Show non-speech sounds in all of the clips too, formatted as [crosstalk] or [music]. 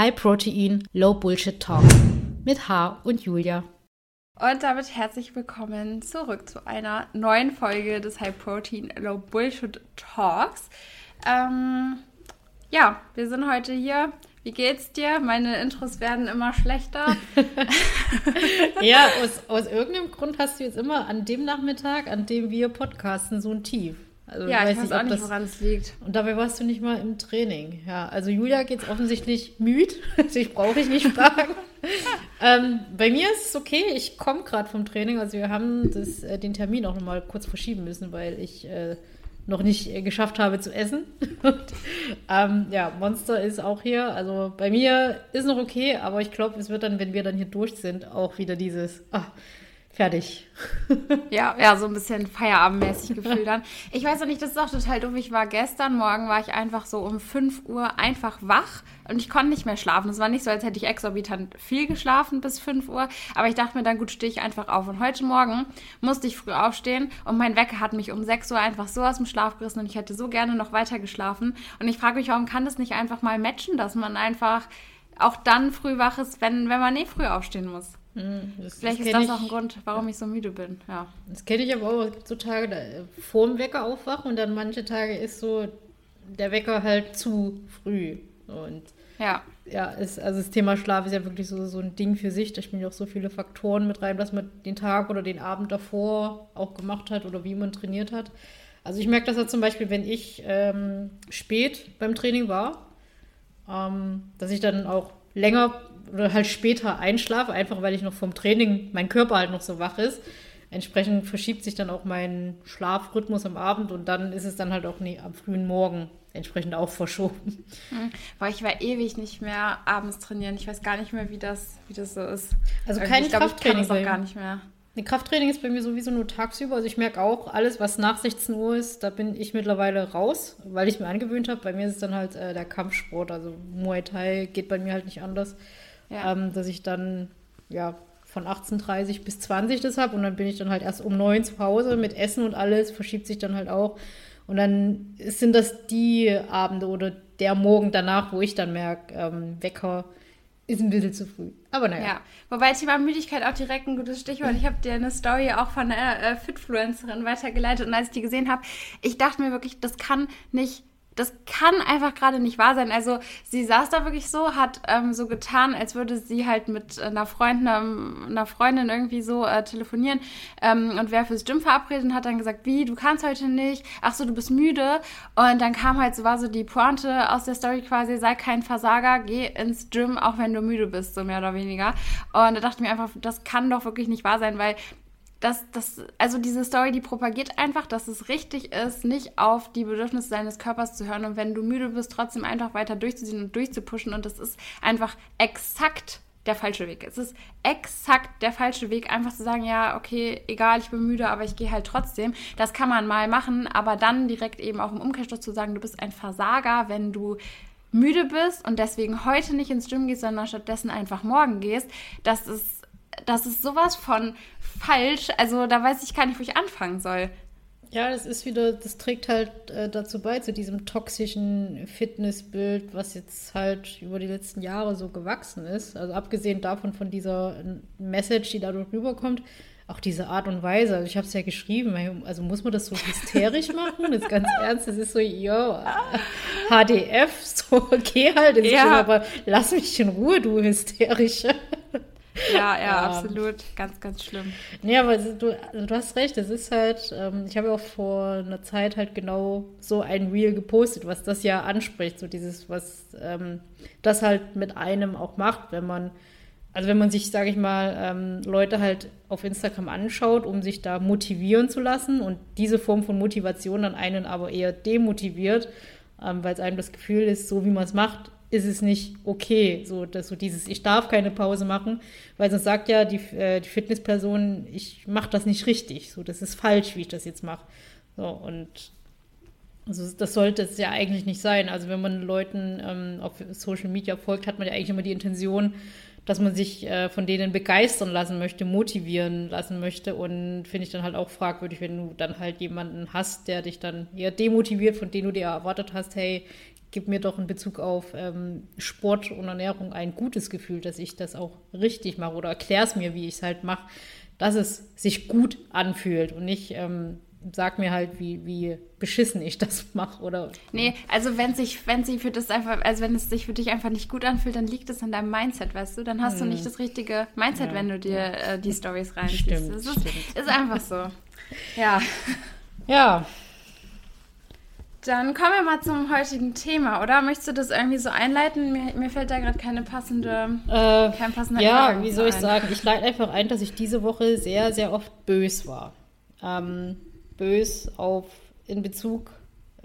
High Protein, Low Bullshit Talk mit H und Julia. Und damit herzlich willkommen zurück zu einer neuen Folge des High Protein, Low Bullshit Talks. Ähm, ja, wir sind heute hier. Wie geht's dir? Meine Intros werden immer schlechter. [laughs] ja, aus, aus irgendeinem Grund hast du jetzt immer an dem Nachmittag, an dem wir podcasten, so ein Tief. Also, ja, ich weiß, ich weiß auch nicht, woran es liegt. Und dabei warst du nicht mal im Training. Ja, also Julia geht es offensichtlich müde. [laughs] ich brauche ich nicht fragen. [laughs] ähm, bei mir ist es okay. Ich komme gerade vom Training. Also wir haben das, äh, den Termin auch nochmal kurz verschieben müssen, weil ich äh, noch nicht äh, geschafft habe zu essen. [laughs] Und, ähm, ja, Monster ist auch hier. Also bei mir ist noch okay, aber ich glaube, es wird dann, wenn wir dann hier durch sind, auch wieder dieses, ah, fertig. [laughs] ja, ja, so ein bisschen feierabendmäßig gefühlt dann. Ich weiß noch nicht, das ist auch total doof. Ich war gestern Morgen, war ich einfach so um 5 Uhr einfach wach und ich konnte nicht mehr schlafen. Es war nicht so, als hätte ich exorbitant viel geschlafen bis 5 Uhr, aber ich dachte mir, dann gut, stehe ich einfach auf. Und heute Morgen musste ich früh aufstehen und mein Wecker hat mich um 6 Uhr einfach so aus dem Schlaf gerissen und ich hätte so gerne noch weiter geschlafen. Und ich frage mich, warum kann das nicht einfach mal matchen, dass man einfach auch dann früh wach ist, wenn, wenn man eh früh aufstehen muss. Hm, das, Vielleicht das ist das ich, auch ein Grund, warum ich so müde bin. Ja. Das kenne ich aber auch. Es gibt so Tage, da vor dem Wecker aufwachen und dann manche Tage ist so der Wecker halt zu früh. Und ja. Ja, ist, also das Thema Schlaf ist ja wirklich so, so ein Ding für sich. Da spielen ja auch so viele Faktoren mit rein, was man den Tag oder den Abend davor auch gemacht hat oder wie man trainiert hat. Also ich merke das ja zum Beispiel, wenn ich ähm, spät beim Training war, ähm, dass ich dann auch länger oder halt später einschlafe, einfach weil ich noch vom Training, mein Körper halt noch so wach ist. Entsprechend verschiebt sich dann auch mein Schlafrhythmus am Abend und dann ist es dann halt auch nie, am frühen Morgen entsprechend auch verschoben. Mhm. Weil ich war ewig nicht mehr abends trainieren. Ich weiß gar nicht mehr, wie das, wie das so ist. Also kein ich Krafttraining. Ich kann das auch gar nicht mehr. Ein Krafttraining ist bei mir sowieso nur tagsüber. Also ich merke auch, alles, was nach 16 Uhr ist, da bin ich mittlerweile raus, weil ich mir angewöhnt habe. Bei mir ist es dann halt äh, der Kampfsport. Also Muay Thai geht bei mir halt nicht anders ja. ähm, dass ich dann ja von 18.30 bis 20 das habe und dann bin ich dann halt erst um 9 zu Hause mit Essen und alles, verschiebt sich dann halt auch. Und dann sind das die Abende oder der Morgen danach, wo ich dann merke, ähm, Wecker ist ein bisschen zu früh. Aber naja. Ja, wobei Thema Müdigkeit auch direkt ein gutes Stichwort. Ich habe dir eine Story auch von einer äh, Fitfluencerin weitergeleitet und als ich die gesehen habe, ich dachte mir wirklich, das kann nicht das kann einfach gerade nicht wahr sein. Also sie saß da wirklich so, hat ähm, so getan, als würde sie halt mit einer Freundin, einer Freundin irgendwie so äh, telefonieren ähm, und wäre fürs Gym verabredet und hat dann gesagt, wie, du kannst heute nicht, ach so, du bist müde. Und dann kam halt so, war so die Pointe aus der Story quasi, sei kein Versager, geh ins Gym, auch wenn du müde bist, so mehr oder weniger. Und da dachte ich mir einfach, das kann doch wirklich nicht wahr sein, weil dass das, also diese Story, die propagiert einfach, dass es richtig ist, nicht auf die Bedürfnisse deines Körpers zu hören und wenn du müde bist, trotzdem einfach weiter durchzuziehen und durchzupushen und das ist einfach exakt der falsche Weg. Es ist exakt der falsche Weg, einfach zu sagen, ja, okay, egal, ich bin müde, aber ich gehe halt trotzdem. Das kann man mal machen, aber dann direkt eben auch im Umkehrschluss zu sagen, du bist ein Versager, wenn du müde bist und deswegen heute nicht ins Gym gehst, sondern stattdessen einfach morgen gehst. Das ist das ist sowas von falsch. Also da weiß ich gar nicht, wo ich anfangen soll. Ja, das ist wieder, das trägt halt äh, dazu bei, zu diesem toxischen Fitnessbild, was jetzt halt über die letzten Jahre so gewachsen ist. Also abgesehen davon von dieser Message, die dadurch rüberkommt, auch diese Art und Weise. Also ich habe es ja geschrieben, also muss man das so hysterisch [laughs] machen? Das ist ganz ernst, das ist so, yo, HDF, so, [laughs] geh halt ja. Aber lass mich in Ruhe, du Hysterische. Ja, ja, ja, absolut. Ganz, ganz schlimm. Nee, aber du, also du hast recht, es ist halt, ähm, ich habe auch vor einer Zeit halt genau so ein Reel gepostet, was das ja anspricht, so dieses, was ähm, das halt mit einem auch macht, wenn man, also wenn man sich, sage ich mal, ähm, Leute halt auf Instagram anschaut, um sich da motivieren zu lassen und diese Form von Motivation dann einen aber eher demotiviert, ähm, weil es einem das Gefühl ist, so wie man es macht, ist es nicht okay, so dass so dieses ich darf keine Pause machen, weil sonst sagt ja die, äh, die Fitnessperson, ich mache das nicht richtig, so das ist falsch, wie ich das jetzt mache. So und also das sollte es ja eigentlich nicht sein. Also wenn man Leuten ähm, auf Social Media folgt, hat man ja eigentlich immer die Intention, dass man sich äh, von denen begeistern lassen möchte, motivieren lassen möchte. Und finde ich dann halt auch fragwürdig, wenn du dann halt jemanden hast, der dich dann eher demotiviert, von dem du dir erwartet hast, hey, gibt mir doch in Bezug auf ähm, Sport und Ernährung ein gutes Gefühl, dass ich das auch richtig mache oder erklär es mir, wie ich es halt mache, dass es sich gut anfühlt und nicht ähm, sag mir halt, wie, wie beschissen ich das [laughs] mache oder. Nee, also wenn sich, wenn sich für das einfach, also wenn es sich für dich einfach nicht gut anfühlt, dann liegt es an deinem Mindset, weißt du? Dann hast hm. du nicht das richtige Mindset, ja. wenn du dir äh, die Stories reinziehst. Stimmt, das ist, ist einfach so. Ja. Ja. Dann kommen wir mal zum heutigen Thema, oder? Möchtest du das irgendwie so einleiten? Mir, mir fällt da gerade keine passende, äh, kein passender Ja, wie soll ich ein. sagen? Ich leite einfach ein, dass ich diese Woche sehr, sehr oft bös war. Ähm, bös auf in Bezug,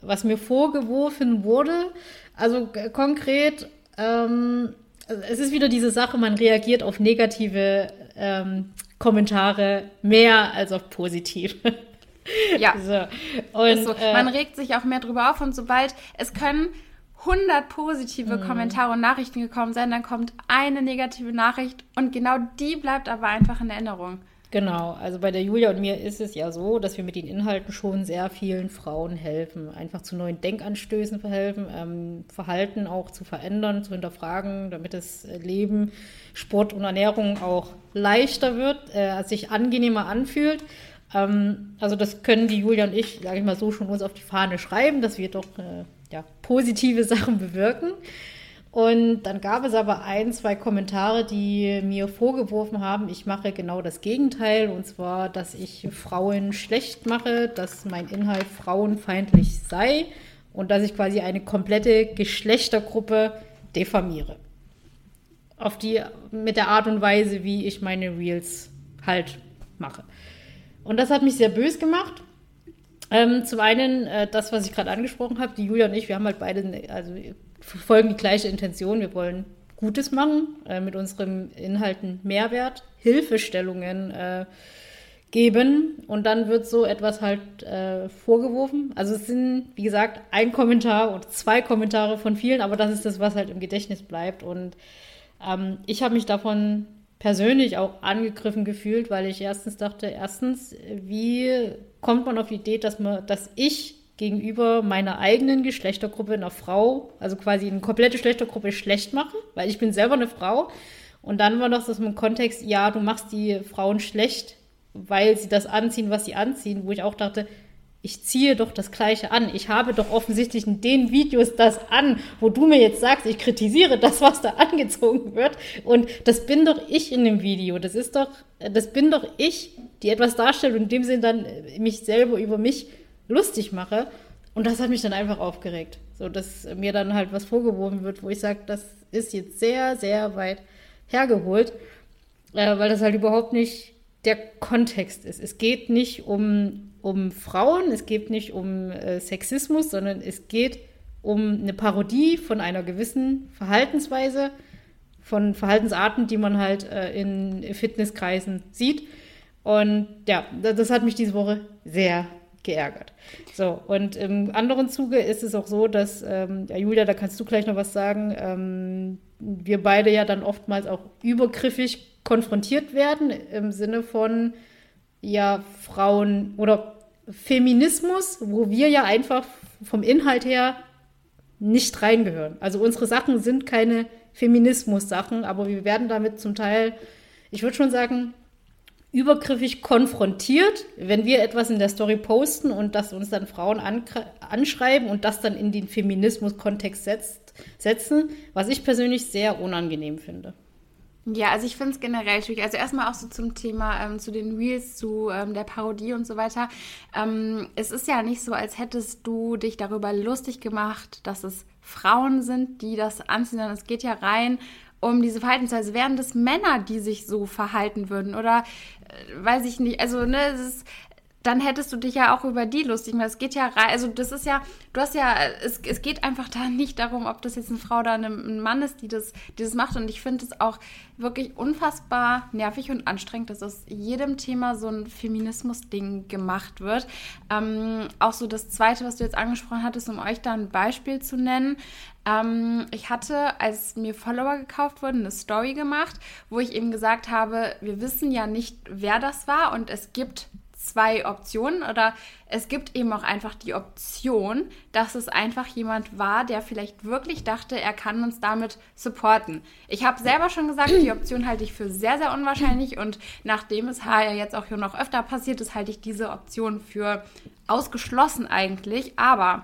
was mir vorgeworfen wurde. Also konkret, ähm, es ist wieder diese Sache, man reagiert auf negative ähm, Kommentare mehr als auf positive. [laughs] Ja. So. Und, so. Äh, man regt sich auch mehr drüber auf und sobald es können 100 positive mhm. Kommentare und Nachrichten gekommen sein, dann kommt eine negative Nachricht und genau die bleibt aber einfach in Erinnerung. Genau, also bei der Julia und mir ist es ja so, dass wir mit den Inhalten schon sehr vielen Frauen helfen, einfach zu neuen Denkanstößen verhelfen, ähm, Verhalten auch zu verändern, zu hinterfragen, damit das Leben, Sport und Ernährung auch leichter wird, äh, sich angenehmer anfühlt. Ähm, also das können die Julia und ich, sage ich mal so, schon uns auf die Fahne schreiben, dass wir doch äh, ja, positive [laughs] Sachen bewirken. Und dann gab es aber ein, zwei Kommentare, die mir vorgeworfen haben, ich mache genau das Gegenteil. Und zwar, dass ich Frauen schlecht mache, dass mein Inhalt frauenfeindlich sei und dass ich quasi eine komplette Geschlechtergruppe diffamiere. Auf die, mit der Art und Weise, wie ich meine Reels halt mache. Und das hat mich sehr böse gemacht. Ähm, zum einen äh, das, was ich gerade angesprochen habe, die Julia und ich, wir haben halt beide, also verfolgen die gleiche Intention. Wir wollen Gutes machen, äh, mit unseren Inhalten Mehrwert, Hilfestellungen äh, geben und dann wird so etwas halt äh, vorgeworfen. Also es sind, wie gesagt, ein Kommentar oder zwei Kommentare von vielen, aber das ist das, was halt im Gedächtnis bleibt. Und ähm, ich habe mich davon persönlich auch angegriffen gefühlt, weil ich erstens dachte, erstens, wie kommt man auf die Idee, dass man, dass ich gegenüber meiner eigenen Geschlechtergruppe einer Frau, also quasi eine komplette Geschlechtergruppe schlecht mache, weil ich bin selber eine Frau. Und dann war noch das im Kontext, ja, du machst die Frauen schlecht, weil sie das anziehen, was sie anziehen, wo ich auch dachte, ich ziehe doch das Gleiche an. Ich habe doch offensichtlich in den Videos das an, wo du mir jetzt sagst, ich kritisiere das, was da angezogen wird. Und das bin doch ich in dem Video. Das ist doch, das bin doch ich, die etwas darstellt und in dem Sinn dann mich selber über mich lustig mache. Und das hat mich dann einfach aufgeregt. So, dass mir dann halt was vorgeworfen wird, wo ich sage, das ist jetzt sehr, sehr weit hergeholt, äh, weil das halt überhaupt nicht der Kontext ist. Es geht nicht um, um Frauen, es geht nicht um äh, Sexismus, sondern es geht um eine Parodie von einer gewissen Verhaltensweise, von Verhaltensarten, die man halt äh, in Fitnesskreisen sieht. Und ja, das hat mich diese Woche sehr geärgert. So, und im anderen Zuge ist es auch so, dass, ähm, ja, Julia, da kannst du gleich noch was sagen, ähm, wir beide ja dann oftmals auch übergriffig konfrontiert werden im Sinne von, ja, Frauen oder Feminismus, wo wir ja einfach vom Inhalt her nicht reingehören. Also unsere Sachen sind keine Feminismus-Sachen, aber wir werden damit zum Teil, ich würde schon sagen, übergriffig konfrontiert, wenn wir etwas in der Story posten und das uns dann Frauen anschreiben und das dann in den Feminismus-Kontext setzen, was ich persönlich sehr unangenehm finde. Ja, also ich finde es generell schwierig. Also erstmal auch so zum Thema, ähm, zu den Reels, zu ähm, der Parodie und so weiter. Ähm, es ist ja nicht so, als hättest du dich darüber lustig gemacht, dass es Frauen sind, die das anziehen, sondern es geht ja rein um diese Verhaltensweise. Wären das Männer, die sich so verhalten würden? Oder äh, weiß ich nicht, also ne, es ist, dann hättest du dich ja auch über die lustig gemacht. Es geht ja rein, also das ist ja, du hast ja, es, es geht einfach da nicht darum, ob das jetzt eine Frau oder ein Mann ist, die das, die das macht. Und ich finde es auch wirklich unfassbar nervig und anstrengend, dass aus jedem Thema so ein Feminismus-Ding gemacht wird. Ähm, auch so das Zweite, was du jetzt angesprochen hattest, um euch da ein Beispiel zu nennen. Ähm, ich hatte, als mir Follower gekauft wurden, eine Story gemacht, wo ich eben gesagt habe, wir wissen ja nicht, wer das war und es gibt zwei Optionen oder es gibt eben auch einfach die Option, dass es einfach jemand war, der vielleicht wirklich dachte, er kann uns damit supporten. Ich habe selber schon gesagt, die Option halte ich für sehr, sehr unwahrscheinlich und nachdem es ja jetzt auch hier noch öfter passiert ist, halte ich diese Option für ausgeschlossen eigentlich. Aber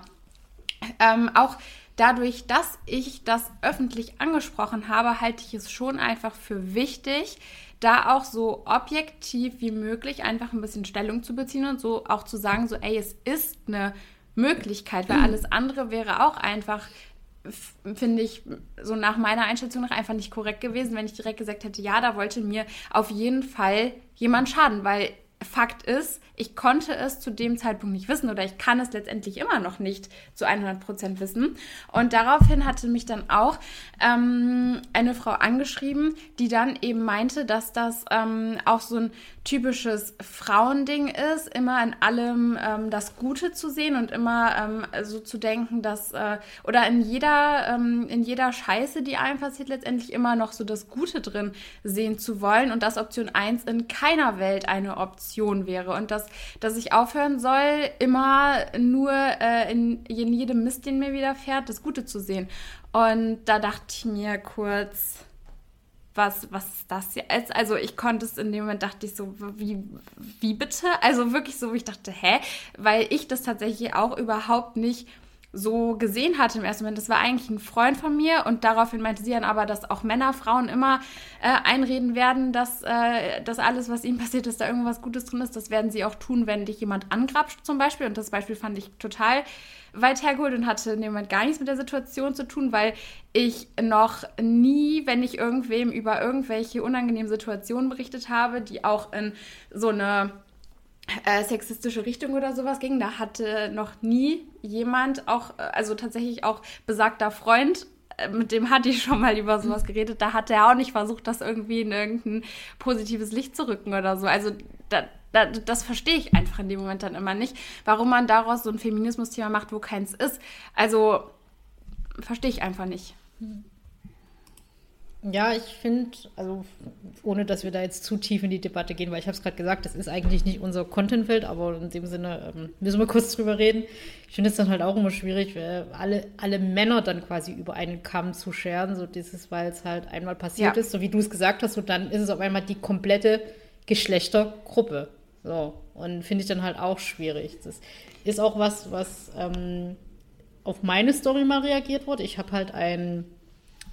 ähm, auch dadurch, dass ich das öffentlich angesprochen habe, halte ich es schon einfach für wichtig, da auch so objektiv wie möglich einfach ein bisschen Stellung zu beziehen und so auch zu sagen, so, ey, es ist eine Möglichkeit, weil alles andere wäre auch einfach finde ich so nach meiner Einschätzung nach einfach nicht korrekt gewesen, wenn ich direkt gesagt hätte, ja, da wollte mir auf jeden Fall jemand schaden, weil Fakt ist, ich konnte es zu dem Zeitpunkt nicht wissen oder ich kann es letztendlich immer noch nicht zu 100 Prozent wissen. Und daraufhin hatte mich dann auch ähm, eine Frau angeschrieben, die dann eben meinte, dass das ähm, auch so ein typisches Frauending ist, immer in allem ähm, das Gute zu sehen und immer ähm, so zu denken, dass äh, oder in jeder ähm, in jeder Scheiße, die einem passiert, letztendlich immer noch so das Gute drin sehen zu wollen und dass Option 1 in keiner Welt eine Option wäre und dass, dass ich aufhören soll, immer nur äh, in, in jedem Mist, den mir widerfährt, das Gute zu sehen. Und da dachte ich mir kurz, was, was ist das jetzt? Also ich konnte es in dem Moment, dachte ich so, wie, wie bitte? Also wirklich so, ich dachte, hä? Weil ich das tatsächlich auch überhaupt nicht so gesehen hatte im ersten Moment. Das war eigentlich ein Freund von mir und daraufhin meinte sie dann aber, dass auch Männer Frauen immer äh, einreden werden, dass, äh, dass alles, was ihnen passiert, dass da irgendwas Gutes drin ist. Das werden sie auch tun, wenn dich jemand angrapscht zum Beispiel. Und das Beispiel fand ich total weit hergeholt und hatte in dem Moment gar nichts mit der Situation zu tun, weil ich noch nie, wenn ich irgendwem über irgendwelche unangenehmen Situationen berichtet habe, die auch in so eine äh, sexistische Richtung oder sowas ging. Da hatte noch nie jemand, auch, äh, also tatsächlich auch besagter Freund, äh, mit dem hatte ich schon mal über sowas geredet, da hat er auch nicht versucht, das irgendwie in irgendein positives Licht zu rücken oder so. Also da, da, das verstehe ich einfach in dem Moment dann immer nicht, warum man daraus so ein Feminismus-Thema macht, wo keins ist. Also verstehe ich einfach nicht. Ja, ich finde, also ohne dass wir da jetzt zu tief in die Debatte gehen, weil ich habe es gerade gesagt, das ist eigentlich nicht unser Contentfeld, aber in dem Sinne ähm, müssen wir kurz drüber reden. Ich finde es dann halt auch immer schwierig, äh, alle, alle Männer dann quasi über einen Kamm zu scheren, so dieses, weil es halt einmal passiert ja. ist, so wie du es gesagt hast, so dann ist es auf einmal die komplette Geschlechtergruppe. So, und finde ich dann halt auch schwierig. Das ist auch was, was ähm, auf meine Story mal reagiert wurde. Ich habe halt ein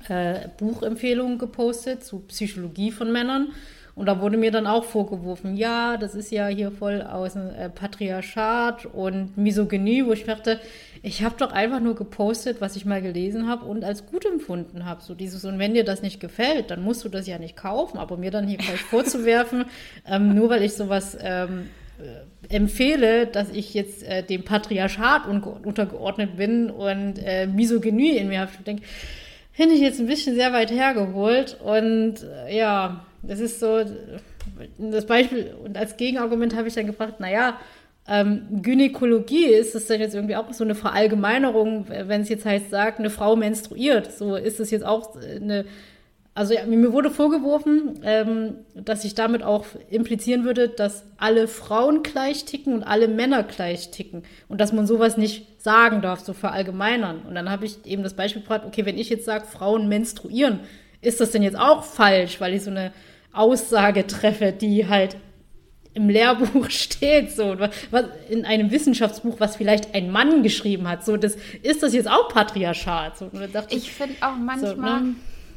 äh, Buchempfehlungen gepostet zu Psychologie von Männern. Und da wurde mir dann auch vorgeworfen, ja, das ist ja hier voll aus äh, Patriarchat und Misogynie, wo ich dachte, ich habe doch einfach nur gepostet, was ich mal gelesen habe und als gut empfunden habe. So dieses, und wenn dir das nicht gefällt, dann musst du das ja nicht kaufen, aber mir dann hier gleich [laughs] vorzuwerfen, ähm, nur weil ich sowas ähm, äh, empfehle, dass ich jetzt äh, dem Patriarchat untergeordnet bin und äh, Misogynie in mir habe. Ich denke, finde ich jetzt ein bisschen sehr weit hergeholt. Und äh, ja, das ist so das Beispiel. Und als Gegenargument habe ich dann gefragt, naja, ähm, Gynäkologie, ist das denn jetzt irgendwie auch so eine Verallgemeinerung, wenn es jetzt heißt, sagt, eine Frau menstruiert? So ist es jetzt auch eine also ja, mir wurde vorgeworfen, ähm, dass ich damit auch implizieren würde, dass alle Frauen gleich ticken und alle Männer gleich ticken und dass man sowas nicht sagen darf, so verallgemeinern. Und dann habe ich eben das Beispiel gebracht, okay, wenn ich jetzt sage, Frauen menstruieren, ist das denn jetzt auch falsch, weil ich so eine Aussage treffe, die halt im Lehrbuch [laughs] steht, so was, in einem Wissenschaftsbuch, was vielleicht ein Mann geschrieben hat. So, das ist das jetzt auch Patriarchat. So, ich, ich finde auch manchmal. So, ne?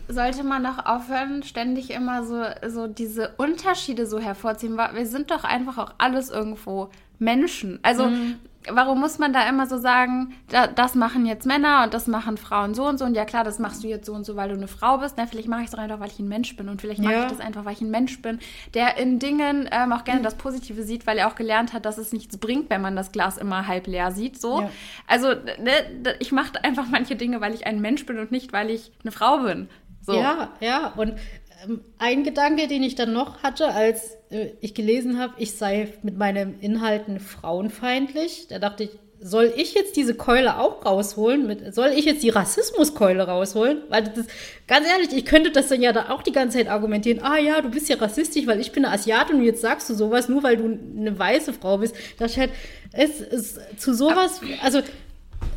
sollte man doch aufhören, ständig immer so, so diese Unterschiede so hervorziehen. Wir sind doch einfach auch alles irgendwo Menschen. Also mhm. Warum muss man da immer so sagen, da, das machen jetzt Männer und das machen Frauen so und so und ja klar, das machst du jetzt so und so, weil du eine Frau bist. Na, vielleicht mache ich es doch einfach, weil ich ein Mensch bin und vielleicht mache ja. ich das einfach, weil ich ein Mensch bin, der in Dingen ähm, auch gerne mhm. das Positive sieht, weil er auch gelernt hat, dass es nichts bringt, wenn man das Glas immer halb leer sieht. So, ja. also ne, ich mache einfach manche Dinge, weil ich ein Mensch bin und nicht, weil ich eine Frau bin. So. Ja, ja. Und ein Gedanke, den ich dann noch hatte, als äh, ich gelesen habe, ich sei mit meinen Inhalten frauenfeindlich, da dachte ich, soll ich jetzt diese Keule auch rausholen? Mit, soll ich jetzt die Rassismuskeule rausholen? Weil das, ganz ehrlich, ich könnte das dann ja da auch die ganze Zeit argumentieren. Ah ja, du bist ja rassistisch, weil ich bin eine Asiatin und jetzt sagst du sowas, nur weil du eine weiße Frau bist. Das halt, es ist zu sowas, also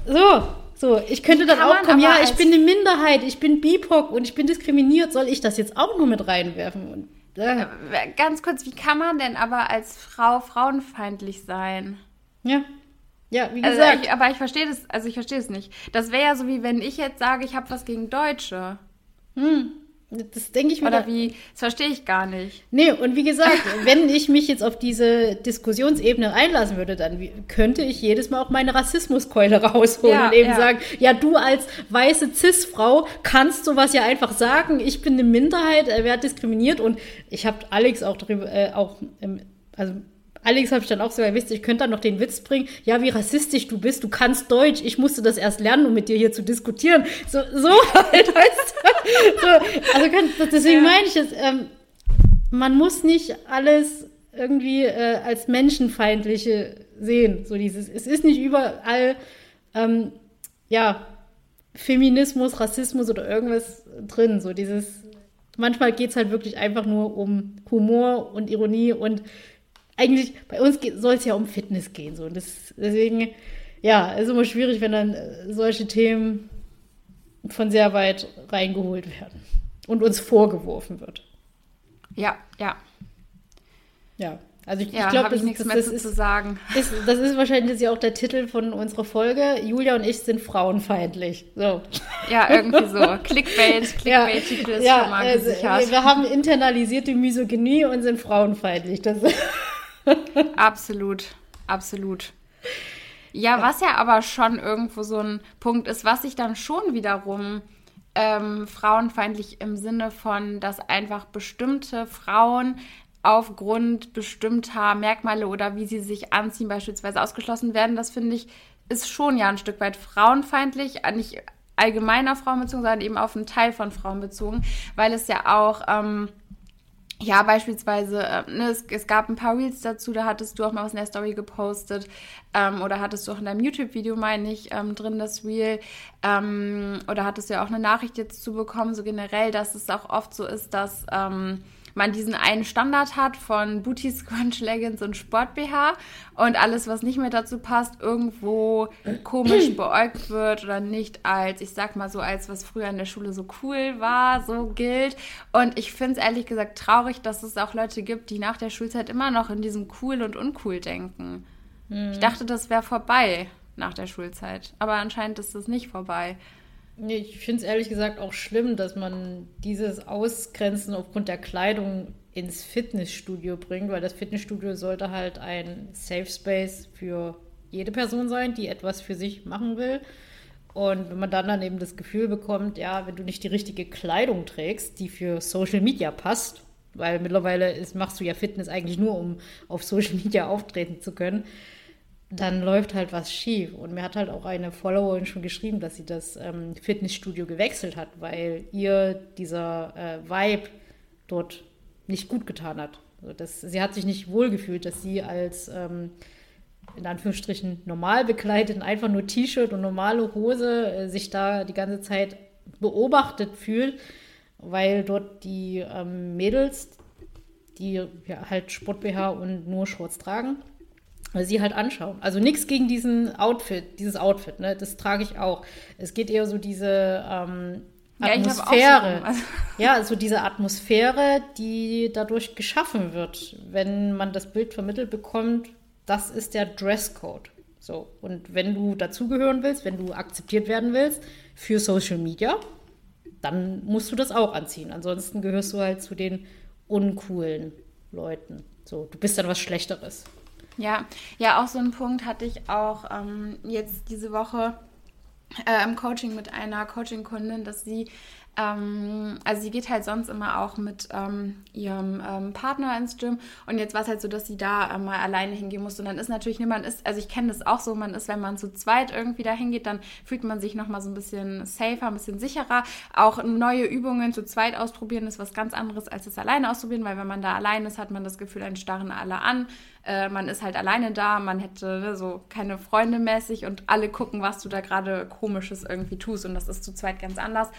so, so, ich könnte dann auch kommen, ja, ich bin eine Minderheit, ich bin BIPOC und ich bin diskriminiert, soll ich das jetzt auch nur mit reinwerfen? Und, äh. Ganz kurz, wie kann man denn aber als Frau frauenfeindlich sein? Ja. Ja, wie also, gesagt. Also ich, aber ich verstehe das, also ich verstehe es nicht. Das wäre ja so wie wenn ich jetzt sage, ich habe was gegen Deutsche. Hm. Das denke ich mir. Oder wie, das verstehe ich gar nicht. Nee, und wie gesagt, wenn ich mich jetzt auf diese Diskussionsebene einlassen würde, dann könnte ich jedes Mal auch meine Rassismuskeule [laughs] rausholen ja, und eben ja. sagen, ja, du als weiße Cis-Frau kannst sowas ja einfach sagen, ich bin eine Minderheit, er wird diskriminiert und ich habe Alex auch darüber, äh, auch, ähm, also Alex habe ich dann auch so erwischt, ich könnte dann noch den Witz bringen, ja, wie rassistisch du bist, du kannst Deutsch, ich musste das erst lernen, um mit dir hier zu diskutieren. So, so [laughs] halt, weißt du? So, also deswegen ja. meine ich es, ähm, man muss nicht alles irgendwie äh, als menschenfeindliche sehen. So dieses, es ist nicht überall, ähm, ja, Feminismus, Rassismus oder irgendwas drin. So dieses, manchmal geht es halt wirklich einfach nur um Humor und Ironie und eigentlich, bei uns soll es ja um Fitness gehen. So. Und das, deswegen, ja, ist immer schwierig, wenn dann äh, solche Themen von sehr weit reingeholt werden und uns vorgeworfen wird. Ja, ja. Ja, also ich, ja, ich glaube, das, das, das, ist, zu sagen. Ist, das ist wahrscheinlich ja auch der Titel von unserer Folge. Julia und ich sind frauenfeindlich. So. Ja, irgendwie so. Clickbait, [laughs] Clickbait-Titel ja, ist ja, schon mal also, gesichert. Wir haben internalisierte Misogynie und sind frauenfeindlich. Das [laughs] absolut, absolut. Ja, was ja aber schon irgendwo so ein Punkt ist, was sich dann schon wiederum ähm, frauenfeindlich im Sinne von, dass einfach bestimmte Frauen aufgrund bestimmter Merkmale oder wie sie sich anziehen beispielsweise ausgeschlossen werden, das finde ich, ist schon ja ein Stück weit frauenfeindlich, nicht allgemeiner Frauen bezogen, sondern eben auf einen Teil von Frauen bezogen, weil es ja auch ähm, ja, beispielsweise, äh, ne, es, es, gab ein paar Reels dazu, da hattest du auch mal was in der Story gepostet ähm, oder hattest du auch in deinem YouTube-Video, meine ich, ähm, drin das Reel ähm, oder hattest du ja auch eine Nachricht jetzt zu bekommen, so generell, dass es auch oft so ist, dass ähm, man diesen einen Standard hat von Booty Scrunch Leggings und Sport BH und alles, was nicht mehr dazu passt, irgendwo komisch [clears throat] beäugt wird oder nicht als, ich sag mal so, als was früher in der Schule so cool war, so gilt. Und ich finde es ehrlich gesagt traurig, dass es auch Leute gibt, die nach der Schulzeit immer noch in diesem cool und uncool denken. Mhm. Ich dachte, das wäre vorbei nach der Schulzeit. Aber anscheinend ist das nicht vorbei. Ich finde es ehrlich gesagt auch schlimm, dass man dieses Ausgrenzen aufgrund der Kleidung ins Fitnessstudio bringt, weil das Fitnessstudio sollte halt ein Safe Space für jede Person sein, die etwas für sich machen will. Und wenn man dann dann eben das Gefühl bekommt, ja, wenn du nicht die richtige Kleidung trägst, die für Social Media passt, weil mittlerweile ist, machst du ja Fitness eigentlich nur, um auf Social Media auftreten zu können, dann läuft halt was schief. Und mir hat halt auch eine Followerin schon geschrieben, dass sie das ähm, Fitnessstudio gewechselt hat, weil ihr dieser äh, Vibe dort nicht gut getan hat. Also das, sie hat sich nicht wohlgefühlt, dass sie als ähm, in Anführungsstrichen normal bekleidet, einfach nur T-Shirt und normale Hose äh, sich da die ganze Zeit beobachtet fühlt, weil dort die ähm, Mädels, die ja, halt Sport-BH und nur Shorts tragen, sie halt anschauen. Also nichts gegen diesen Outfit, dieses Outfit, ne? Das trage ich auch. Es geht eher so diese ähm, Atmosphäre. Ja, so [laughs] ja, so diese Atmosphäre, die dadurch geschaffen wird, wenn man das Bild vermittelt bekommt, das ist der Dresscode. So, und wenn du dazugehören willst, wenn du akzeptiert werden willst für Social Media, dann musst du das auch anziehen. Ansonsten gehörst du halt zu den uncoolen Leuten. So, du bist dann was Schlechteres. Ja, ja, auch so ein Punkt hatte ich auch ähm, jetzt diese Woche äh, im Coaching mit einer Coaching-Kundin, dass sie ähm, also sie geht halt sonst immer auch mit ähm, ihrem ähm, Partner ins Gym und jetzt war es halt so, dass sie da äh, mal alleine hingehen musste und dann ist natürlich, man ist, also ich kenne das auch so, man ist, wenn man zu zweit irgendwie da hingeht, dann fühlt man sich nochmal so ein bisschen safer, ein bisschen sicherer. Auch neue Übungen zu zweit ausprobieren ist was ganz anderes als es alleine ausprobieren, weil wenn man da allein ist, hat man das Gefühl, einen starren alle an. Äh, man ist halt alleine da, man hätte ne, so keine Freunde mäßig und alle gucken, was du da gerade komisches irgendwie tust und das ist zu zweit ganz anders.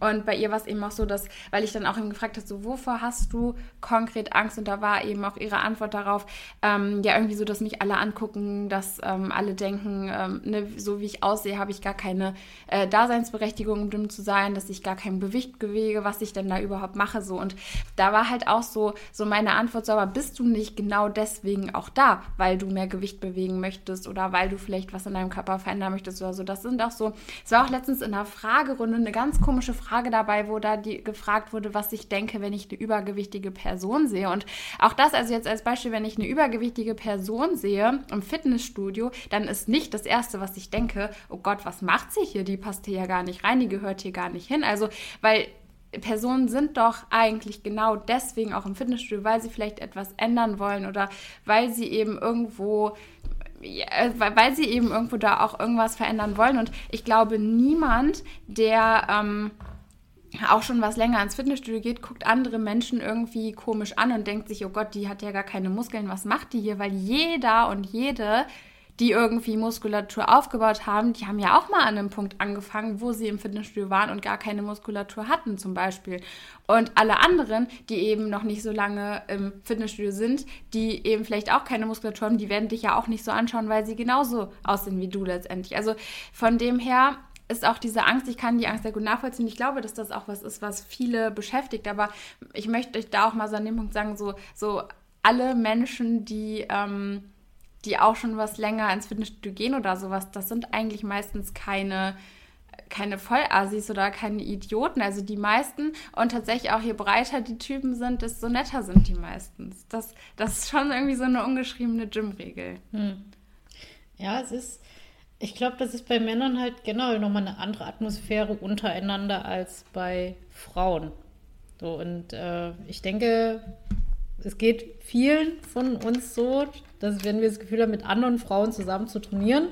Und bei ihr war es eben auch so, dass, weil ich dann auch eben gefragt habe, so wovor hast du konkret Angst? Und da war eben auch ihre Antwort darauf, ähm, ja irgendwie so, dass mich alle angucken, dass ähm, alle denken, ähm, ne, so wie ich aussehe, habe ich gar keine äh, Daseinsberechtigung, um dumm zu sein, dass ich gar kein Gewicht bewege, was ich denn da überhaupt mache. So und da war halt auch so so meine Antwort so, aber bist du nicht genau deswegen auch da, weil du mehr Gewicht bewegen möchtest oder weil du vielleicht was in deinem Körper verändern möchtest oder so. Das sind auch so. Es war auch letztens in einer Fragerunde eine ganz komische Frage Frage dabei, wo da die, gefragt wurde, was ich denke, wenn ich eine übergewichtige Person sehe. Und auch das, also jetzt als Beispiel, wenn ich eine übergewichtige Person sehe im Fitnessstudio, dann ist nicht das Erste, was ich denke, oh Gott, was macht sie hier? Die passt hier ja gar nicht rein, die gehört hier gar nicht hin. Also, weil Personen sind doch eigentlich genau deswegen auch im Fitnessstudio, weil sie vielleicht etwas ändern wollen oder weil sie eben irgendwo weil sie eben irgendwo da auch irgendwas verändern wollen. Und ich glaube, niemand, der ähm, auch schon was länger ins Fitnessstudio geht, guckt andere Menschen irgendwie komisch an und denkt sich, oh Gott, die hat ja gar keine Muskeln, was macht die hier? Weil jeder und jede, die irgendwie Muskulatur aufgebaut haben, die haben ja auch mal an einem Punkt angefangen, wo sie im Fitnessstudio waren und gar keine Muskulatur hatten zum Beispiel. Und alle anderen, die eben noch nicht so lange im Fitnessstudio sind, die eben vielleicht auch keine Muskulatur haben, die werden dich ja auch nicht so anschauen, weil sie genauso aussehen wie du letztendlich. Also von dem her ist auch diese Angst, ich kann die Angst sehr gut nachvollziehen. Ich glaube, dass das auch was ist, was viele beschäftigt. Aber ich möchte euch da auch mal so an dem Punkt sagen, so, so alle Menschen, die, ähm, die auch schon was länger ins Fitnessstudio gehen oder sowas, das sind eigentlich meistens keine keine Vollassis oder keine Idioten. Also die meisten und tatsächlich auch je breiter die Typen sind, desto netter sind die meistens. Das, das ist schon irgendwie so eine ungeschriebene Gym-Regel. Hm. Ja, es ist, ich glaube, das ist bei Männern halt genau nochmal eine andere Atmosphäre untereinander als bei Frauen. So, und äh, ich denke, es geht vielen von uns so, dass wenn wir das Gefühl haben, mit anderen Frauen zusammen zu trainieren,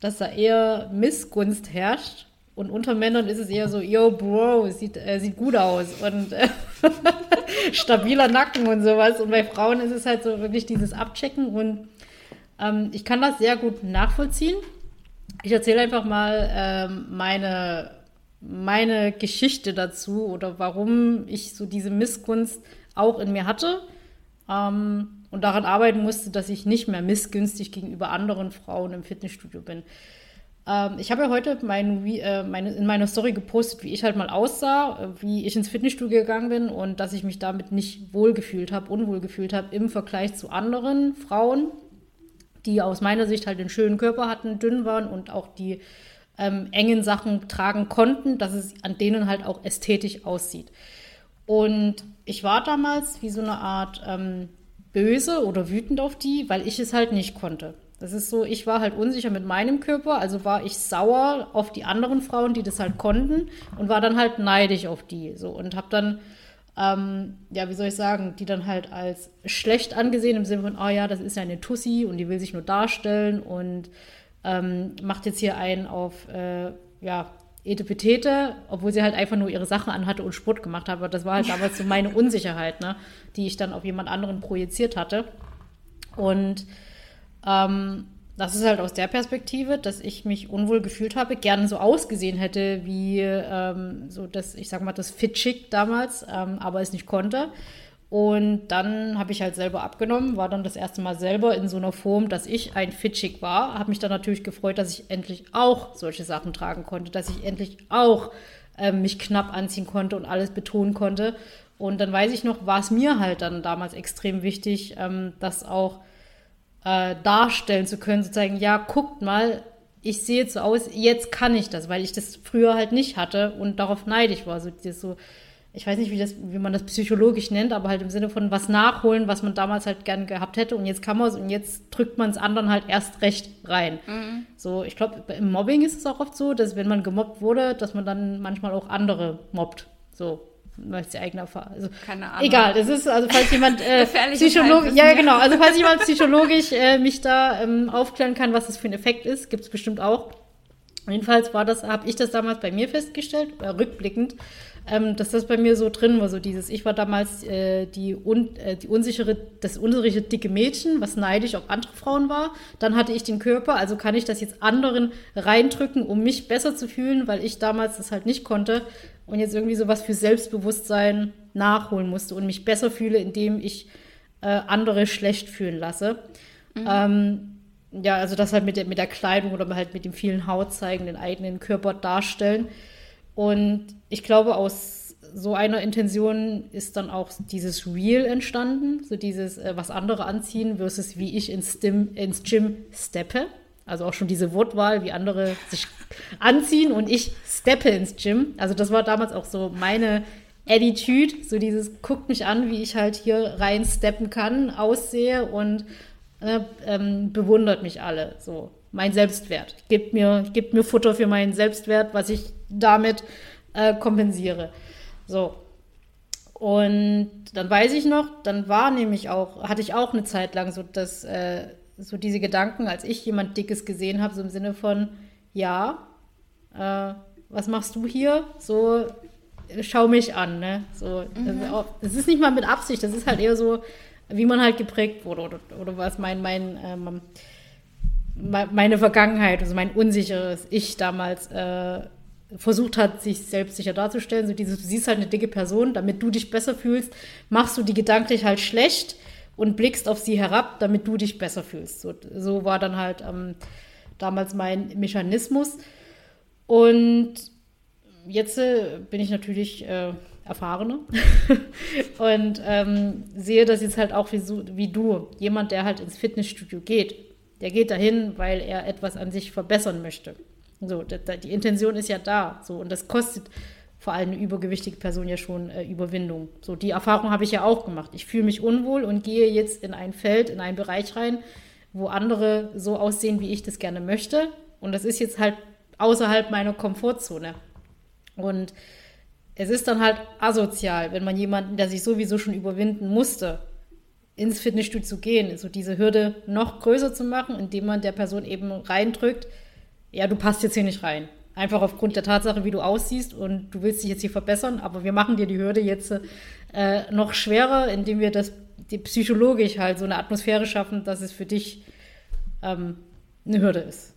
dass da eher Missgunst herrscht. Und unter Männern ist es eher so, yo, Bro, sieht, äh, sieht gut aus und äh, [laughs] stabiler Nacken und sowas. Und bei Frauen ist es halt so wirklich dieses Abchecken und ähm, ich kann das sehr gut nachvollziehen. Ich erzähle einfach mal ähm, meine, meine Geschichte dazu oder warum ich so diese Missgunst auch in mir hatte ähm, und daran arbeiten musste, dass ich nicht mehr missgünstig gegenüber anderen Frauen im Fitnessstudio bin. Ähm, ich habe ja heute mein, äh, meine, in meiner Story gepostet, wie ich halt mal aussah, äh, wie ich ins Fitnessstudio gegangen bin und dass ich mich damit nicht wohlgefühlt habe, unwohl gefühlt habe im Vergleich zu anderen Frauen, die aus meiner Sicht halt einen schönen Körper hatten, dünn waren und auch die ähm, engen Sachen tragen konnten, dass es an denen halt auch ästhetisch aussieht. Und ich war damals wie so eine Art ähm, böse oder wütend auf die, weil ich es halt nicht konnte. Das ist so, ich war halt unsicher mit meinem Körper, also war ich sauer auf die anderen Frauen, die das halt konnten und war dann halt neidisch auf die so und habe dann ähm, ja, wie soll ich sagen, die dann halt als schlecht angesehen im Sinne von, oh ja, das ist ja eine Tussi und die will sich nur darstellen und ähm, macht jetzt hier einen auf, äh, ja, Etepetete, obwohl sie halt einfach nur ihre Sachen anhatte und Sport gemacht hat. Aber das war halt damals so [laughs] meine Unsicherheit, ne, die ich dann auf jemand anderen projiziert hatte. Und ähm, das ist halt aus der Perspektive, dass ich mich unwohl gefühlt habe, gerne so ausgesehen hätte wie ähm, so das, ich sag mal, das Fit Chick damals, ähm, aber es nicht konnte. Und dann habe ich halt selber abgenommen, war dann das erste Mal selber in so einer Form, dass ich ein Fit Chick war. Habe mich dann natürlich gefreut, dass ich endlich auch solche Sachen tragen konnte, dass ich endlich auch ähm, mich knapp anziehen konnte und alles betonen konnte. Und dann weiß ich noch, war es mir halt dann damals extrem wichtig, ähm, dass auch äh, darstellen zu können, sozusagen, ja, guckt mal, ich sehe jetzt so aus, jetzt kann ich das, weil ich das früher halt nicht hatte und darauf neidisch war. So, das so ich weiß nicht, wie, das, wie man das psychologisch nennt, aber halt im Sinne von was nachholen, was man damals halt gern gehabt hätte und jetzt kann man es und jetzt drückt man es anderen halt erst recht rein. Mhm. So, ich glaube, im Mobbing ist es auch oft so, dass wenn man gemobbt wurde, dass man dann manchmal auch andere mobbt. So, weiß die eigene Erfahrung. Also, Keine Ahnung. Egal, es ist, also falls jemand [laughs] äh, psychologisch, ja genau, also falls jemand psychologisch äh, mich da ähm, aufklären kann, was das für ein Effekt ist, gibt es bestimmt auch. Jedenfalls war das, habe ich das damals bei mir festgestellt, äh, rückblickend, ähm, dass das bei mir so drin war, so dieses, ich war damals äh, die, un, äh, die unsichere, das unsichere dicke Mädchen, was neidisch auf andere Frauen war. Dann hatte ich den Körper, also kann ich das jetzt anderen reindrücken, um mich besser zu fühlen, weil ich damals das halt nicht konnte und jetzt irgendwie sowas für Selbstbewusstsein nachholen musste und mich besser fühle, indem ich äh, andere schlecht fühlen lasse. Mhm. Ähm, ja, also das halt mit der, mit der Kleidung oder halt mit dem vielen Haut zeigen, den eigenen Körper darstellen. Und ich glaube, aus so einer Intention ist dann auch dieses Real entstanden, so dieses, äh, was andere anziehen versus wie ich ins, Stim, ins Gym steppe. Also auch schon diese Wortwahl, wie andere sich anziehen und ich steppe ins Gym. Also das war damals auch so meine Attitude, so dieses, guckt mich an, wie ich halt hier rein steppen kann, aussehe und äh, ähm, bewundert mich alle. So, mein Selbstwert. Gebt mir, gebt mir Futter für meinen Selbstwert, was ich damit äh, kompensiere. So. Und dann weiß ich noch, dann war nämlich auch, hatte ich auch eine Zeit lang so, dass, äh, so diese Gedanken, als ich jemand Dickes gesehen habe, so im Sinne von, ja, äh, was machst du hier? So, schau mich an, ne? So, mhm. das, das, ist nicht mal mit Absicht, das ist halt eher so, wie man halt geprägt wurde oder, oder was mein, mein ähm, meine Vergangenheit, also mein unsicheres Ich damals äh, versucht hat, sich selbst sicher darzustellen. So dieses, du siehst halt eine dicke Person, damit du dich besser fühlst, machst du die gedanklich halt schlecht und blickst auf sie herab, damit du dich besser fühlst. So, so war dann halt ähm, damals mein Mechanismus. Und jetzt äh, bin ich natürlich äh, erfahrener [laughs] und ähm, sehe das jetzt halt auch wie, so, wie du, jemand, der halt ins Fitnessstudio geht der geht dahin, weil er etwas an sich verbessern möchte. So, die Intention ist ja da. So, und das kostet vor allem eine übergewichtige Person ja schon äh, Überwindung. So, die Erfahrung habe ich ja auch gemacht. Ich fühle mich unwohl und gehe jetzt in ein Feld, in einen Bereich rein, wo andere so aussehen, wie ich das gerne möchte. Und das ist jetzt halt außerhalb meiner Komfortzone. Und es ist dann halt asozial, wenn man jemanden, der sich sowieso schon überwinden musste, ins Fitnessstudio zu gehen, so diese Hürde noch größer zu machen, indem man der Person eben reindrückt, ja, du passt jetzt hier nicht rein. Einfach aufgrund der Tatsache, wie du aussiehst und du willst dich jetzt hier verbessern, aber wir machen dir die Hürde jetzt äh, noch schwerer, indem wir das psychologisch halt so eine Atmosphäre schaffen, dass es für dich ähm, eine Hürde ist.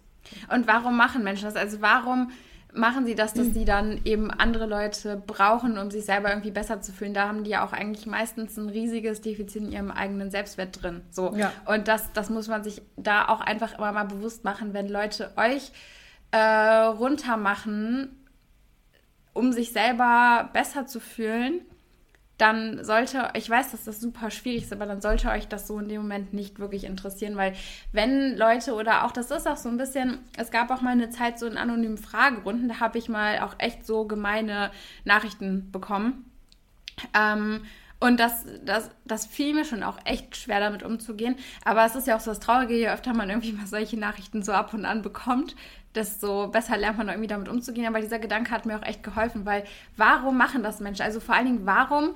Und warum machen Menschen das? Also warum machen sie das, dass sie dann eben andere Leute brauchen, um sich selber irgendwie besser zu fühlen. Da haben die ja auch eigentlich meistens ein riesiges Defizit in ihrem eigenen Selbstwert drin. So. Ja. Und das, das muss man sich da auch einfach immer mal bewusst machen, wenn Leute euch äh, runtermachen, um sich selber besser zu fühlen dann sollte, ich weiß, dass das super schwierig ist, aber dann sollte euch das so in dem Moment nicht wirklich interessieren, weil wenn Leute oder auch, das ist auch so ein bisschen, es gab auch mal eine Zeit so in anonymen Fragerunden, da habe ich mal auch echt so gemeine Nachrichten bekommen. Ähm, und das, das, das fiel mir schon auch echt schwer, damit umzugehen. Aber es ist ja auch so das Traurige, je öfter man irgendwie mal solche Nachrichten so ab und an bekommt, desto besser lernt man irgendwie damit umzugehen. Aber dieser Gedanke hat mir auch echt geholfen, weil warum machen das Menschen? Also vor allen Dingen, warum,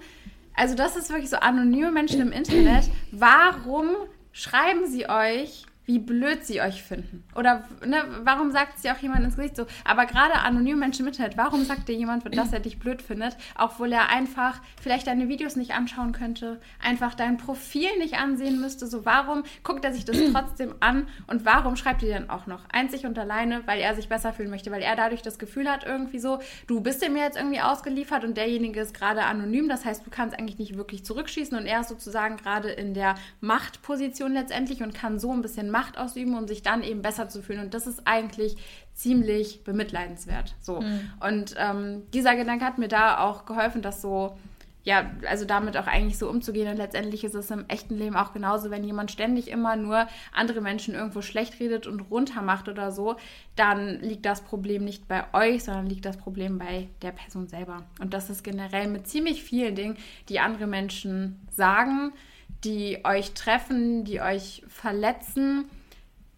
also das ist wirklich so anonyme Menschen im Internet, warum schreiben sie euch wie blöd sie euch finden. Oder ne, warum sagt es dir auch jemand ins Gesicht so? Aber gerade anonym Menschen im Internet, warum sagt dir jemand, dass er dich blöd findet, obwohl er einfach vielleicht deine Videos nicht anschauen könnte, einfach dein Profil nicht ansehen müsste? So, warum guckt er sich das [clears throat] trotzdem an und warum schreibt ihr dann auch noch? Einzig und alleine, weil er sich besser fühlen möchte, weil er dadurch das Gefühl hat, irgendwie so, du bist ihm jetzt irgendwie ausgeliefert und derjenige ist gerade anonym. Das heißt, du kannst eigentlich nicht wirklich zurückschießen und er ist sozusagen gerade in der Machtposition letztendlich und kann so ein bisschen Macht ausüben, um sich dann eben besser zu fühlen. Und das ist eigentlich ziemlich bemitleidenswert. So. Mhm. Und ähm, dieser Gedanke hat mir da auch geholfen, das so ja, also damit auch eigentlich so umzugehen. Und letztendlich ist es im echten Leben auch genauso, wenn jemand ständig immer nur andere Menschen irgendwo schlecht redet und runtermacht oder so, dann liegt das Problem nicht bei euch, sondern liegt das Problem bei der Person selber. Und das ist generell mit ziemlich vielen Dingen, die andere Menschen sagen, die euch treffen, die euch verletzen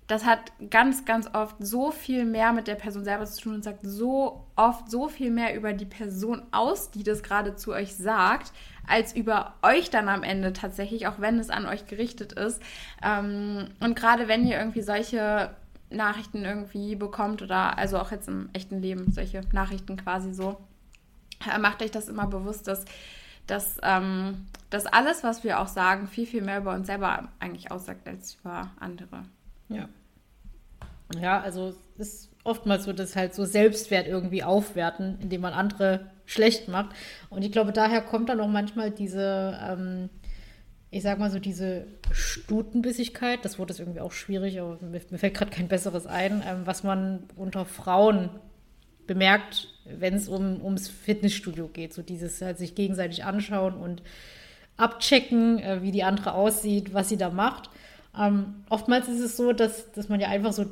das hat ganz, ganz oft so viel mehr mit der Person selber zu tun und sagt so oft so viel mehr über die Person aus, die das gerade zu euch sagt, als über euch dann am Ende tatsächlich, auch wenn es an euch gerichtet ist. Ähm, und gerade wenn ihr irgendwie solche Nachrichten irgendwie bekommt oder also auch jetzt im echten Leben solche Nachrichten quasi so, äh, macht euch das immer bewusst, dass, dass, ähm, dass alles, was wir auch sagen, viel, viel mehr über uns selber eigentlich aussagt als über andere. Ja. Ja, also es ist oftmals so, dass halt so Selbstwert irgendwie aufwerten, indem man andere schlecht macht. Und ich glaube, daher kommt dann auch manchmal diese, ähm, ich sag mal so, diese Stutenbissigkeit. Das Wort ist irgendwie auch schwierig, aber mir, mir fällt gerade kein besseres ein, ähm, was man unter Frauen bemerkt, wenn es um, ums Fitnessstudio geht. So dieses halt sich gegenseitig anschauen und abchecken, äh, wie die andere aussieht, was sie da macht. Ähm, oftmals ist es so, dass, dass man ja einfach so,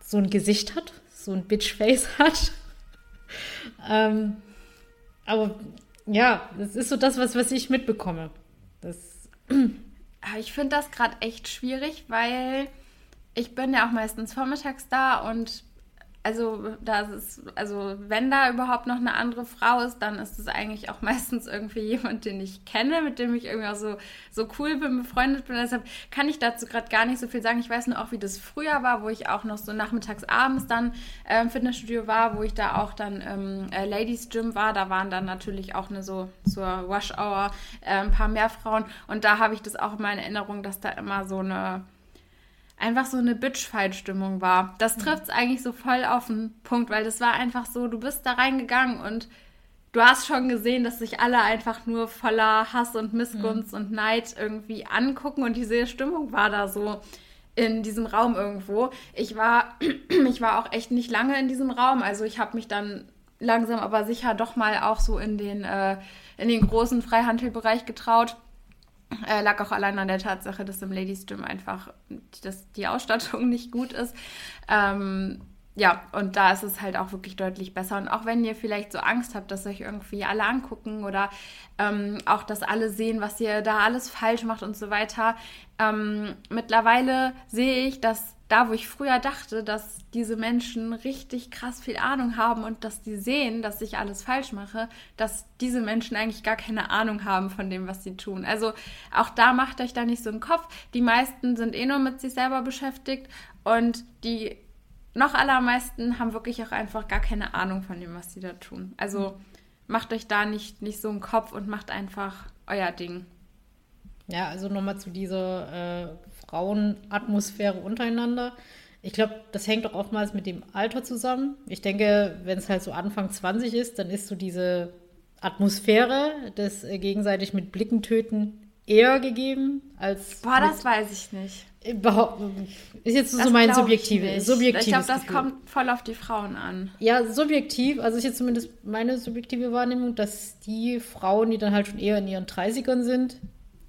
so ein Gesicht hat, so ein Bitchface [laughs] hat. ähm, aber ja, das ist so das, was, was ich mitbekomme. Das ich finde das gerade echt schwierig, weil ich bin ja auch meistens vormittags da und also, da ist, also wenn da überhaupt noch eine andere Frau ist, dann ist es eigentlich auch [laughs] meistens irgendwie jemand, den ich kenne, mit dem ich irgendwie auch so, so cool bin, befreundet bin. Deshalb kann ich dazu gerade gar nicht so viel sagen. Ich weiß nur auch, wie das früher war, wo ich auch noch so nachmittags, abends dann äh, im Fitnessstudio war, wo ich da auch dann im äh, Ladies Gym war. Da waren dann natürlich auch eine so zur Wash Hour äh, ein paar mehr Frauen. Und da habe ich das auch in meiner Erinnerung, dass da immer so eine einfach so eine Bitch-Fight-Stimmung war. Das mhm. trifft es eigentlich so voll auf den Punkt, weil das war einfach so, du bist da reingegangen und du hast schon gesehen, dass sich alle einfach nur voller Hass und Missgunst mhm. und Neid irgendwie angucken und diese Stimmung war da so in diesem Raum irgendwo. Ich war, [clears throat] ich war auch echt nicht lange in diesem Raum, also ich habe mich dann langsam aber sicher doch mal auch so in den, äh, in den großen Freihandelbereich getraut äh, lag auch allein an der Tatsache, dass im Ladies Gym einfach dass die Ausstattung [laughs] nicht gut ist. Ähm, ja, und da ist es halt auch wirklich deutlich besser. Und auch wenn ihr vielleicht so Angst habt, dass euch irgendwie alle angucken oder ähm, auch, dass alle sehen, was ihr da alles falsch macht und so weiter, ähm, mittlerweile sehe ich, dass da, wo ich früher dachte, dass diese Menschen richtig krass viel Ahnung haben und dass die sehen, dass ich alles falsch mache, dass diese Menschen eigentlich gar keine Ahnung haben von dem, was sie tun. Also auch da macht euch da nicht so einen Kopf. Die meisten sind eh nur mit sich selber beschäftigt und die noch allermeisten haben wirklich auch einfach gar keine Ahnung von dem, was sie da tun. Also macht euch da nicht, nicht so einen Kopf und macht einfach euer Ding. Ja, also nochmal zu dieser äh, Frauenatmosphäre untereinander. Ich glaube, das hängt auch oftmals mit dem Alter zusammen. Ich denke, wenn es halt so Anfang 20 ist, dann ist so diese Atmosphäre des äh, gegenseitig mit Blicken töten eher gegeben als. Boah, das weiß ich nicht. Überhaupt, ist jetzt so, so mein subjektives, subjektives Ich glaube, das Gefühl. kommt voll auf die Frauen an. Ja, subjektiv, also ist jetzt zumindest meine subjektive Wahrnehmung, dass die Frauen, die dann halt schon eher in ihren 30ern sind,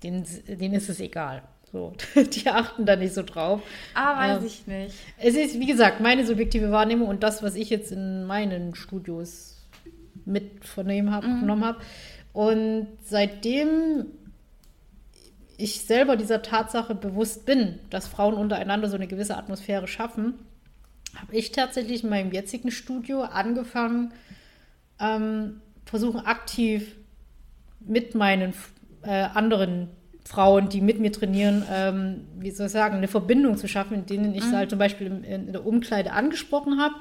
denen, denen ist es egal. So, [laughs] die achten da nicht so drauf. Ah, weiß ähm, ich nicht. Es ist, wie gesagt, meine subjektive Wahrnehmung und das, was ich jetzt in meinen Studios mit vernehmen hab, mhm. genommen habe. Und seitdem ich selber dieser Tatsache bewusst bin, dass Frauen untereinander so eine gewisse Atmosphäre schaffen, habe ich tatsächlich in meinem jetzigen Studio angefangen, ähm, versuchen aktiv mit meinen äh, anderen Frauen, die mit mir trainieren, ähm, wie soll ich sagen, eine Verbindung zu schaffen, in denen ich mhm. halt zum Beispiel in, in der Umkleide angesprochen habe.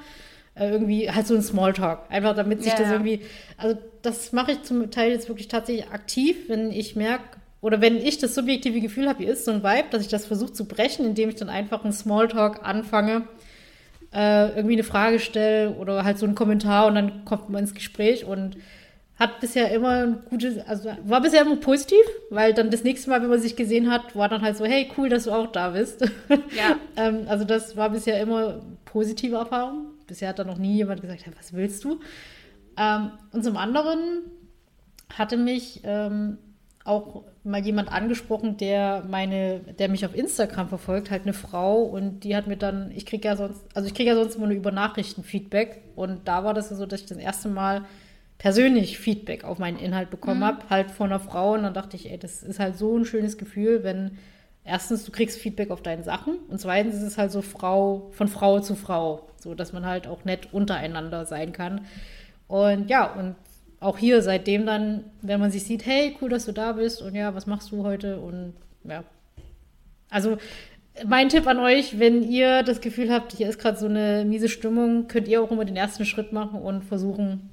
Äh, irgendwie halt so ein Smalltalk. Einfach damit sich ja, das irgendwie. Also, das mache ich zum Teil jetzt wirklich tatsächlich aktiv, wenn ich merke, oder wenn ich das subjektive Gefühl habe, hier ist so ein Vibe, dass ich das versuche zu brechen, indem ich dann einfach einen Smalltalk anfange, äh, irgendwie eine Frage stelle oder halt so einen Kommentar und dann kommt man ins Gespräch und hat bisher immer ein gutes, also war bisher immer positiv, weil dann das nächste Mal, wenn man sich gesehen hat, war dann halt so, hey, cool, dass du auch da bist. Ja. [laughs] ähm, also das war bisher immer positive Erfahrung. Bisher hat da noch nie jemand gesagt, hey, was willst du? Ähm, und zum anderen hatte mich ähm, auch mal jemand angesprochen, der meine, der mich auf Instagram verfolgt, halt eine Frau und die hat mir dann, ich kriege ja sonst, also ich kriege ja sonst immer nur über Nachrichten Feedback und da war das so, dass ich das erste Mal persönlich Feedback auf meinen Inhalt bekommen mhm. habe, halt von einer Frau. Und dann dachte ich, ey, das ist halt so ein schönes Gefühl, wenn erstens du kriegst Feedback auf deine Sachen und zweitens ist es halt so Frau von Frau zu Frau, so dass man halt auch nett untereinander sein kann. Und ja, und auch hier seitdem dann, wenn man sich sieht, hey, cool, dass du da bist und ja, was machst du heute und ja. Also mein Tipp an euch, wenn ihr das Gefühl habt, hier ist gerade so eine miese Stimmung, könnt ihr auch immer den ersten Schritt machen und versuchen,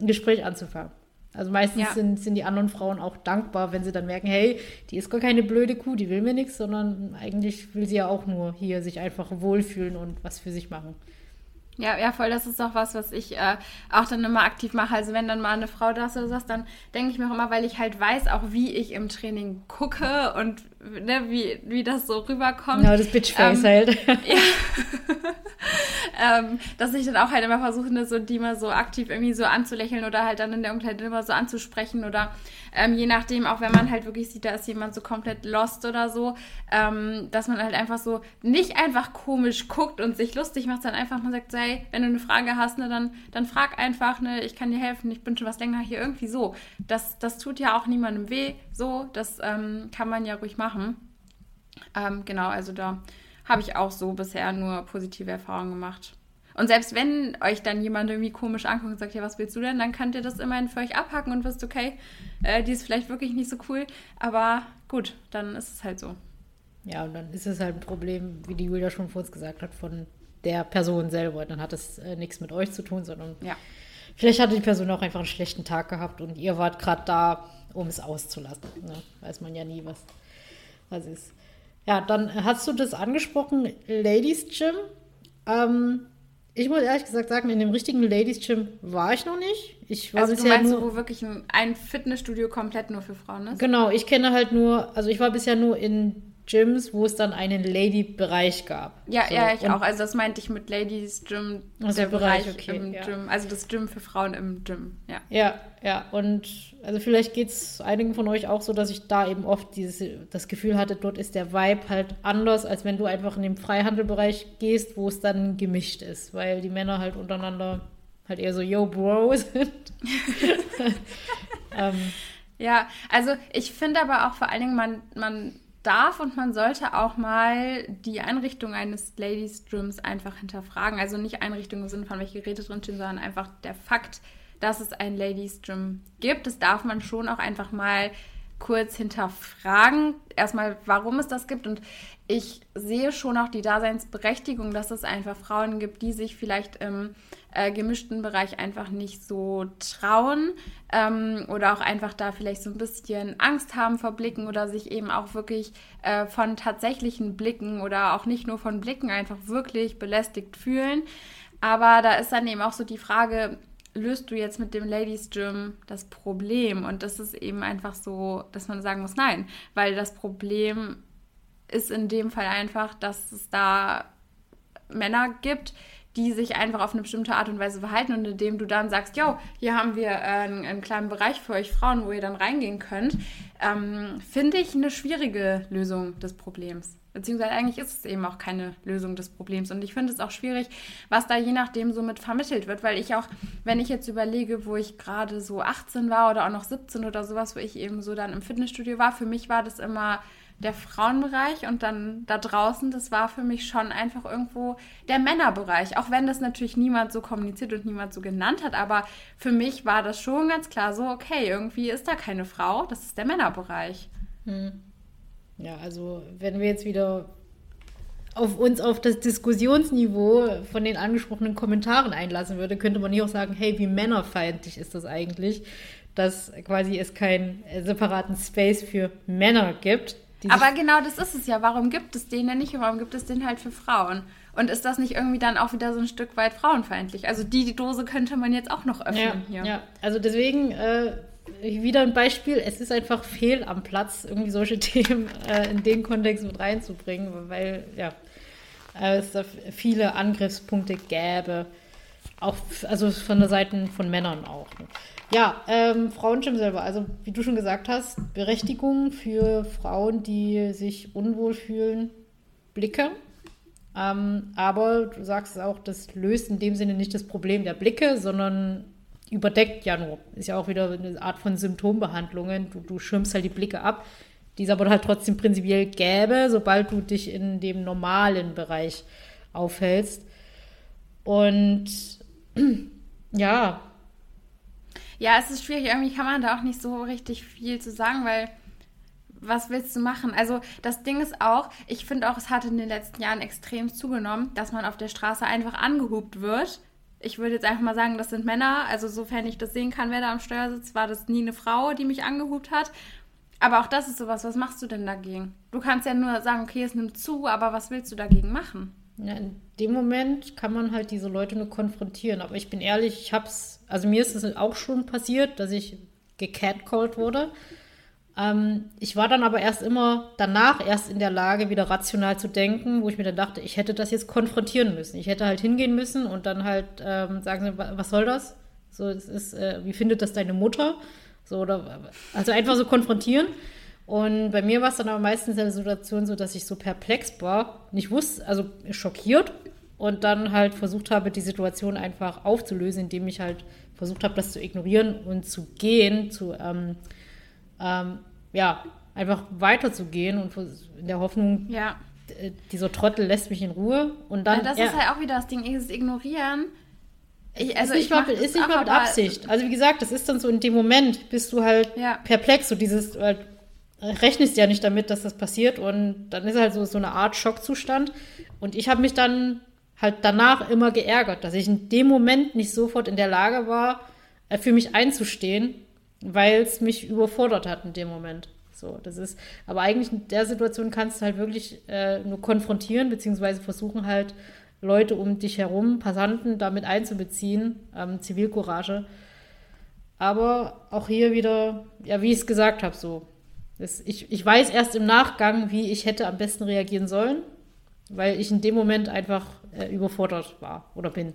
ein Gespräch anzufangen. Also meistens ja. sind, sind die anderen Frauen auch dankbar, wenn sie dann merken, hey, die ist gar keine blöde Kuh, die will mir nichts, sondern eigentlich will sie ja auch nur hier sich einfach wohlfühlen und was für sich machen. Ja, ja, voll, das ist auch was, was ich äh, auch dann immer aktiv mache. Also wenn dann mal eine Frau da ist oder so, dann denke ich mir auch immer, weil ich halt weiß, auch wie ich im Training gucke und ne, wie, wie das so rüberkommt. Ja, das Bitchface ähm, halt. [laughs] Ja. [laughs] ähm, dass ich dann auch halt immer versuche, ne, so die mal so aktiv irgendwie so anzulächeln oder halt dann in der Umkleide immer so anzusprechen oder ähm, je nachdem, auch wenn man halt wirklich sieht, da ist jemand so komplett lost oder so, ähm, dass man halt einfach so nicht einfach komisch guckt und sich lustig macht, sondern einfach mal sagt, sei, wenn du eine Frage hast, ne, dann, dann frag einfach, ne, ich kann dir helfen, ich bin schon was länger hier, irgendwie so. Das, das tut ja auch niemandem weh, so, das ähm, kann man ja ruhig machen. Ähm, genau, also da habe ich auch so bisher nur positive Erfahrungen gemacht. Und selbst wenn euch dann jemand irgendwie komisch anguckt und sagt, ja, was willst du denn, dann könnt ihr das immerhin für euch abhacken und wisst, okay, äh, die ist vielleicht wirklich nicht so cool, aber gut, dann ist es halt so. Ja, und dann ist es halt ein Problem, wie die Julia schon vor uns gesagt hat, von der Person selber. Dann hat es äh, nichts mit euch zu tun, sondern ja. vielleicht hatte die Person auch einfach einen schlechten Tag gehabt und ihr wart gerade da, um es auszulassen. Ne? Weiß man ja nie, was, was ist. Ja, dann hast du das angesprochen, Ladies Gym. Ähm, ich muss ehrlich gesagt sagen, in dem richtigen Ladies Gym war ich noch nicht. Ich war also bisher du meinst, nur, wo wirklich ein Fitnessstudio komplett nur für Frauen ist? Genau, ich kenne halt nur, also ich war bisher nur in Gyms, wo es dann einen Lady-Bereich gab. Ja, so. ja, ich und auch. Also das meinte ich mit Ladies Gym, also der Bereich, Bereich okay, im ja. Gym. Also das Gym für Frauen im Gym, ja. Ja, ja. Und also vielleicht geht es einigen von euch auch so, dass ich da eben oft dieses, das Gefühl hatte, dort ist der Vibe halt anders, als wenn du einfach in den Freihandelbereich gehst, wo es dann gemischt ist, weil die Männer halt untereinander halt eher so Yo, Bro [laughs] sind. [laughs] ähm, ja, also ich finde aber auch vor allen Dingen, man, man darf und man sollte auch mal die Einrichtung eines Ladies Gyms einfach hinterfragen. Also nicht Einrichtung im Sinne von, welche Geräte drinstehen, sondern einfach der Fakt, dass es ein Ladies Gym gibt. Das darf man schon auch einfach mal kurz hinterfragen. Erstmal, warum es das gibt. Und ich sehe schon auch die Daseinsberechtigung, dass es einfach Frauen gibt, die sich vielleicht im äh, gemischten Bereich einfach nicht so trauen ähm, oder auch einfach da vielleicht so ein bisschen Angst haben vor Blicken oder sich eben auch wirklich äh, von tatsächlichen Blicken oder auch nicht nur von Blicken einfach wirklich belästigt fühlen. Aber da ist dann eben auch so die Frage, löst du jetzt mit dem Ladies Gym das Problem? Und das ist eben einfach so, dass man sagen muss, nein, weil das Problem ist in dem Fall einfach, dass es da Männer gibt, die sich einfach auf eine bestimmte Art und Weise verhalten und indem du dann sagst, yo, hier haben wir äh, einen, einen, kleinen Bereich für euch Frauen, wo ihr dann reingehen könnt, ähm, finde ich eine schwierige Lösung des Problems. Beziehungsweise eigentlich ist es eben auch keine Lösung des Problems. Und ich finde es auch schwierig, was da je nachdem so mit vermittelt wird, weil ich auch, wenn ich jetzt überlege, wo ich gerade so 18 war oder auch noch 17 oder sowas, wo ich eben so dann im Fitnessstudio war, für mich war das immer der Frauenbereich und dann da draußen, das war für mich schon einfach irgendwo der Männerbereich. Auch wenn das natürlich niemand so kommuniziert und niemand so genannt hat, aber für mich war das schon ganz klar so, okay, irgendwie ist da keine Frau, das ist der Männerbereich. Hm. Ja, also wenn wir jetzt wieder auf uns auf das Diskussionsniveau von den angesprochenen Kommentaren einlassen würde, könnte man hier auch sagen, hey, wie männerfeindlich ist das eigentlich, dass quasi es keinen separaten Space für Männer gibt. Aber genau das ist es ja. Warum gibt es den denn nicht und warum gibt es den halt für Frauen? Und ist das nicht irgendwie dann auch wieder so ein Stück weit frauenfeindlich? Also die, die Dose könnte man jetzt auch noch öffnen ja, hier. Ja, also deswegen äh, wieder ein Beispiel. Es ist einfach fehl am Platz, irgendwie solche [laughs] Themen äh, in den Kontext mit reinzubringen, weil ja, äh, es da viele Angriffspunkte gäbe. Auch also von der Seite von Männern auch. Ne? Ja, ähm, Frauengym selber. Also, wie du schon gesagt hast, Berechtigung für Frauen, die sich unwohl fühlen, Blicke. Ähm, aber du sagst auch, das löst in dem Sinne nicht das Problem der Blicke, sondern überdeckt ja nur. Ist ja auch wieder eine Art von Symptombehandlungen. Du, du schirmst halt die Blicke ab, die es aber halt trotzdem prinzipiell gäbe, sobald du dich in dem normalen Bereich aufhältst. Und [clears throat] ja, ja, es ist schwierig. Irgendwie kann man da auch nicht so richtig viel zu sagen, weil was willst du machen? Also das Ding ist auch, ich finde auch, es hat in den letzten Jahren extrem zugenommen, dass man auf der Straße einfach angehupt wird. Ich würde jetzt einfach mal sagen, das sind Männer. Also sofern ich das sehen kann, wer da am Steuer sitzt, war das nie eine Frau, die mich angehupt hat. Aber auch das ist sowas, was machst du denn dagegen? Du kannst ja nur sagen, okay, es nimmt zu, aber was willst du dagegen machen? Ja, in dem Moment kann man halt diese Leute nur konfrontieren. Aber ich bin ehrlich, ich hab's, also mir ist es auch schon passiert, dass ich gecatcalled wurde. Ähm, ich war dann aber erst immer danach erst in der Lage, wieder rational zu denken, wo ich mir dann dachte, ich hätte das jetzt konfrontieren müssen. Ich hätte halt hingehen müssen und dann halt ähm, sagen, was soll das? So, es ist, äh, wie findet das deine Mutter? So, oder, also einfach so konfrontieren. Und bei mir war es dann aber meistens in der Situation so, dass ich so perplex war, nicht wusste, also schockiert und dann halt versucht habe, die Situation einfach aufzulösen, indem ich halt versucht habe, das zu ignorieren und zu gehen, zu, ähm, ähm, ja, einfach weiterzugehen und in der Hoffnung, ja. dieser Trottel lässt mich in Ruhe. Und dann, ja, das ist halt auch wieder das Ding, dieses Ignorieren. Ich, also ist nicht, mal, ist nicht mal mit Absicht. Also wie gesagt, das ist dann so in dem Moment, bist du halt ja. perplex, so dieses, halt, rechnest ja nicht damit, dass das passiert und dann ist halt so, so eine Art Schockzustand. Und ich habe mich dann halt danach immer geärgert, dass ich in dem Moment nicht sofort in der Lage war, äh, für mich einzustehen, weil es mich überfordert hat in dem Moment. So, das ist, aber eigentlich in der Situation kannst du halt wirklich äh, nur konfrontieren, beziehungsweise versuchen halt Leute um dich herum, Passanten damit einzubeziehen, ähm, Zivilcourage. Aber auch hier wieder, ja, wie ich es gesagt habe, so. Das, ich, ich weiß erst im Nachgang, wie ich hätte am besten reagieren sollen, weil ich in dem Moment einfach äh, überfordert war oder bin.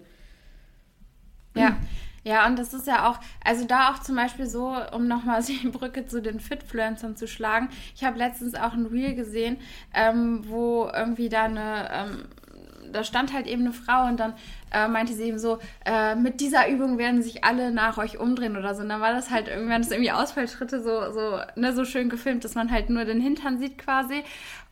Ja. Ja, und das ist ja auch, also da auch zum Beispiel so, um nochmal [laughs] die Brücke zu den Fitfluencern zu schlagen. Ich habe letztens auch ein Reel gesehen, ähm, wo irgendwie da eine, ähm, da stand halt eben eine Frau und dann äh, meinte sie eben so, äh, mit dieser Übung werden sich alle nach euch umdrehen oder so. Und dann war das halt irgendwann das irgendwie Ausfallschritte so, so, ne, so schön gefilmt, dass man halt nur den Hintern sieht quasi.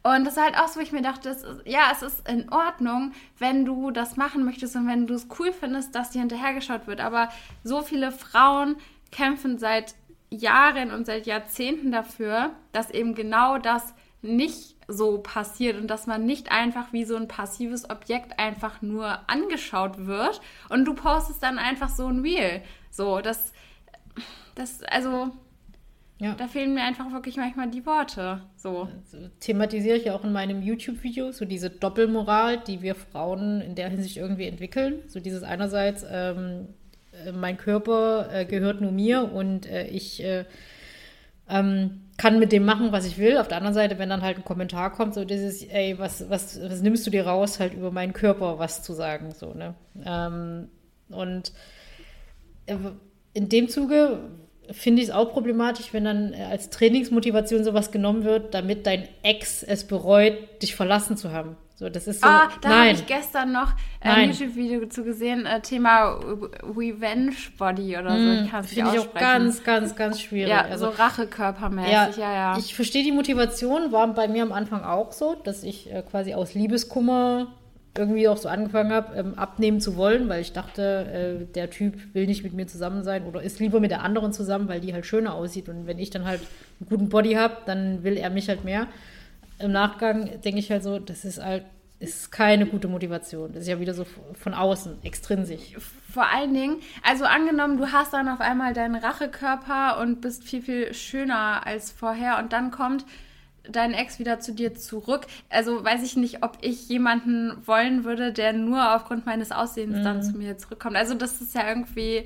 Und das war halt auch so, wo ich mir dachte, ist, ja, es ist in Ordnung, wenn du das machen möchtest und wenn du es cool findest, dass dir hinterhergeschaut wird. Aber so viele Frauen kämpfen seit Jahren und seit Jahrzehnten dafür, dass eben genau das nicht so passiert und dass man nicht einfach wie so ein passives Objekt einfach nur angeschaut wird und du postest dann einfach so ein Reel. So, das, das, also ja. Da fehlen mir einfach wirklich manchmal die Worte. So. Also, thematisiere ich ja auch in meinem YouTube-Video, so diese Doppelmoral, die wir Frauen in der Hinsicht irgendwie entwickeln. So dieses einerseits, ähm, äh, mein Körper äh, gehört nur mir und äh, ich äh, ähm, kann mit dem machen, was ich will. Auf der anderen Seite, wenn dann halt ein Kommentar kommt, so dieses, ey, was, was, was nimmst du dir raus, halt über meinen Körper was zu sagen, so, ne? Ähm, und äh, in dem Zuge finde ich es auch problematisch, wenn dann äh, als Trainingsmotivation sowas genommen wird, damit dein Ex es bereut, dich verlassen zu haben. So, das ist so. Ah, da habe ich gestern noch ein YouTube-Video zu gesehen, äh, Thema Revenge Body oder so. Mm, ich kann es nicht Finde ich auch ganz, ganz, ganz schwierig. Ja, also, so Rachekörpermäßig, ja, ja, ja. Ich verstehe die Motivation, war bei mir am Anfang auch so, dass ich äh, quasi aus Liebeskummer irgendwie auch so angefangen habe, ähm, abnehmen zu wollen, weil ich dachte, äh, der Typ will nicht mit mir zusammen sein oder ist lieber mit der anderen zusammen, weil die halt schöner aussieht. Und wenn ich dann halt einen guten Body habe, dann will er mich halt mehr. Im Nachgang denke ich halt so, das ist halt ist keine gute Motivation. Das ist ja wieder so von außen, extrinsisch. Vor allen Dingen, also angenommen, du hast dann auf einmal deinen Rachekörper und bist viel, viel schöner als vorher und dann kommt dein Ex wieder zu dir zurück. Also weiß ich nicht, ob ich jemanden wollen würde, der nur aufgrund meines Aussehens mhm. dann zu mir zurückkommt. Also das ist ja irgendwie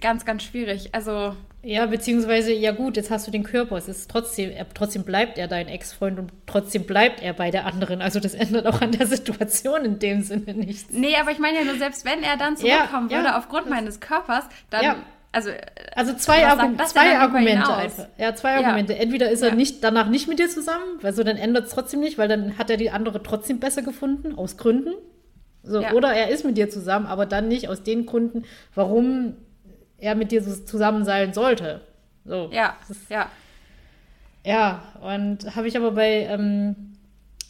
ganz, ganz schwierig. Also ja, beziehungsweise, ja gut, jetzt hast du den Körper. Es ist trotzdem, er, trotzdem bleibt er dein Ex-Freund und trotzdem bleibt er bei der anderen. Also das ändert auch an der Situation in dem Sinne nichts. Nee, aber ich meine ja nur, selbst wenn er dann zurückkommen ja, würde ja, aufgrund meines Körpers, dann ja. Also, also zwei, Argu zwei Argumente einfach. Ja, zwei Argumente. Ja. Entweder ist er ja. nicht, danach nicht mit dir zusammen, weil so dann ändert es trotzdem nicht, weil dann hat er die andere trotzdem besser gefunden, aus Gründen. So, ja. Oder er ist mit dir zusammen, aber dann nicht aus den Gründen, warum er mit dir so zusammen sein sollte. So, ja, ist, ja. Ja, und habe ich aber bei, ähm,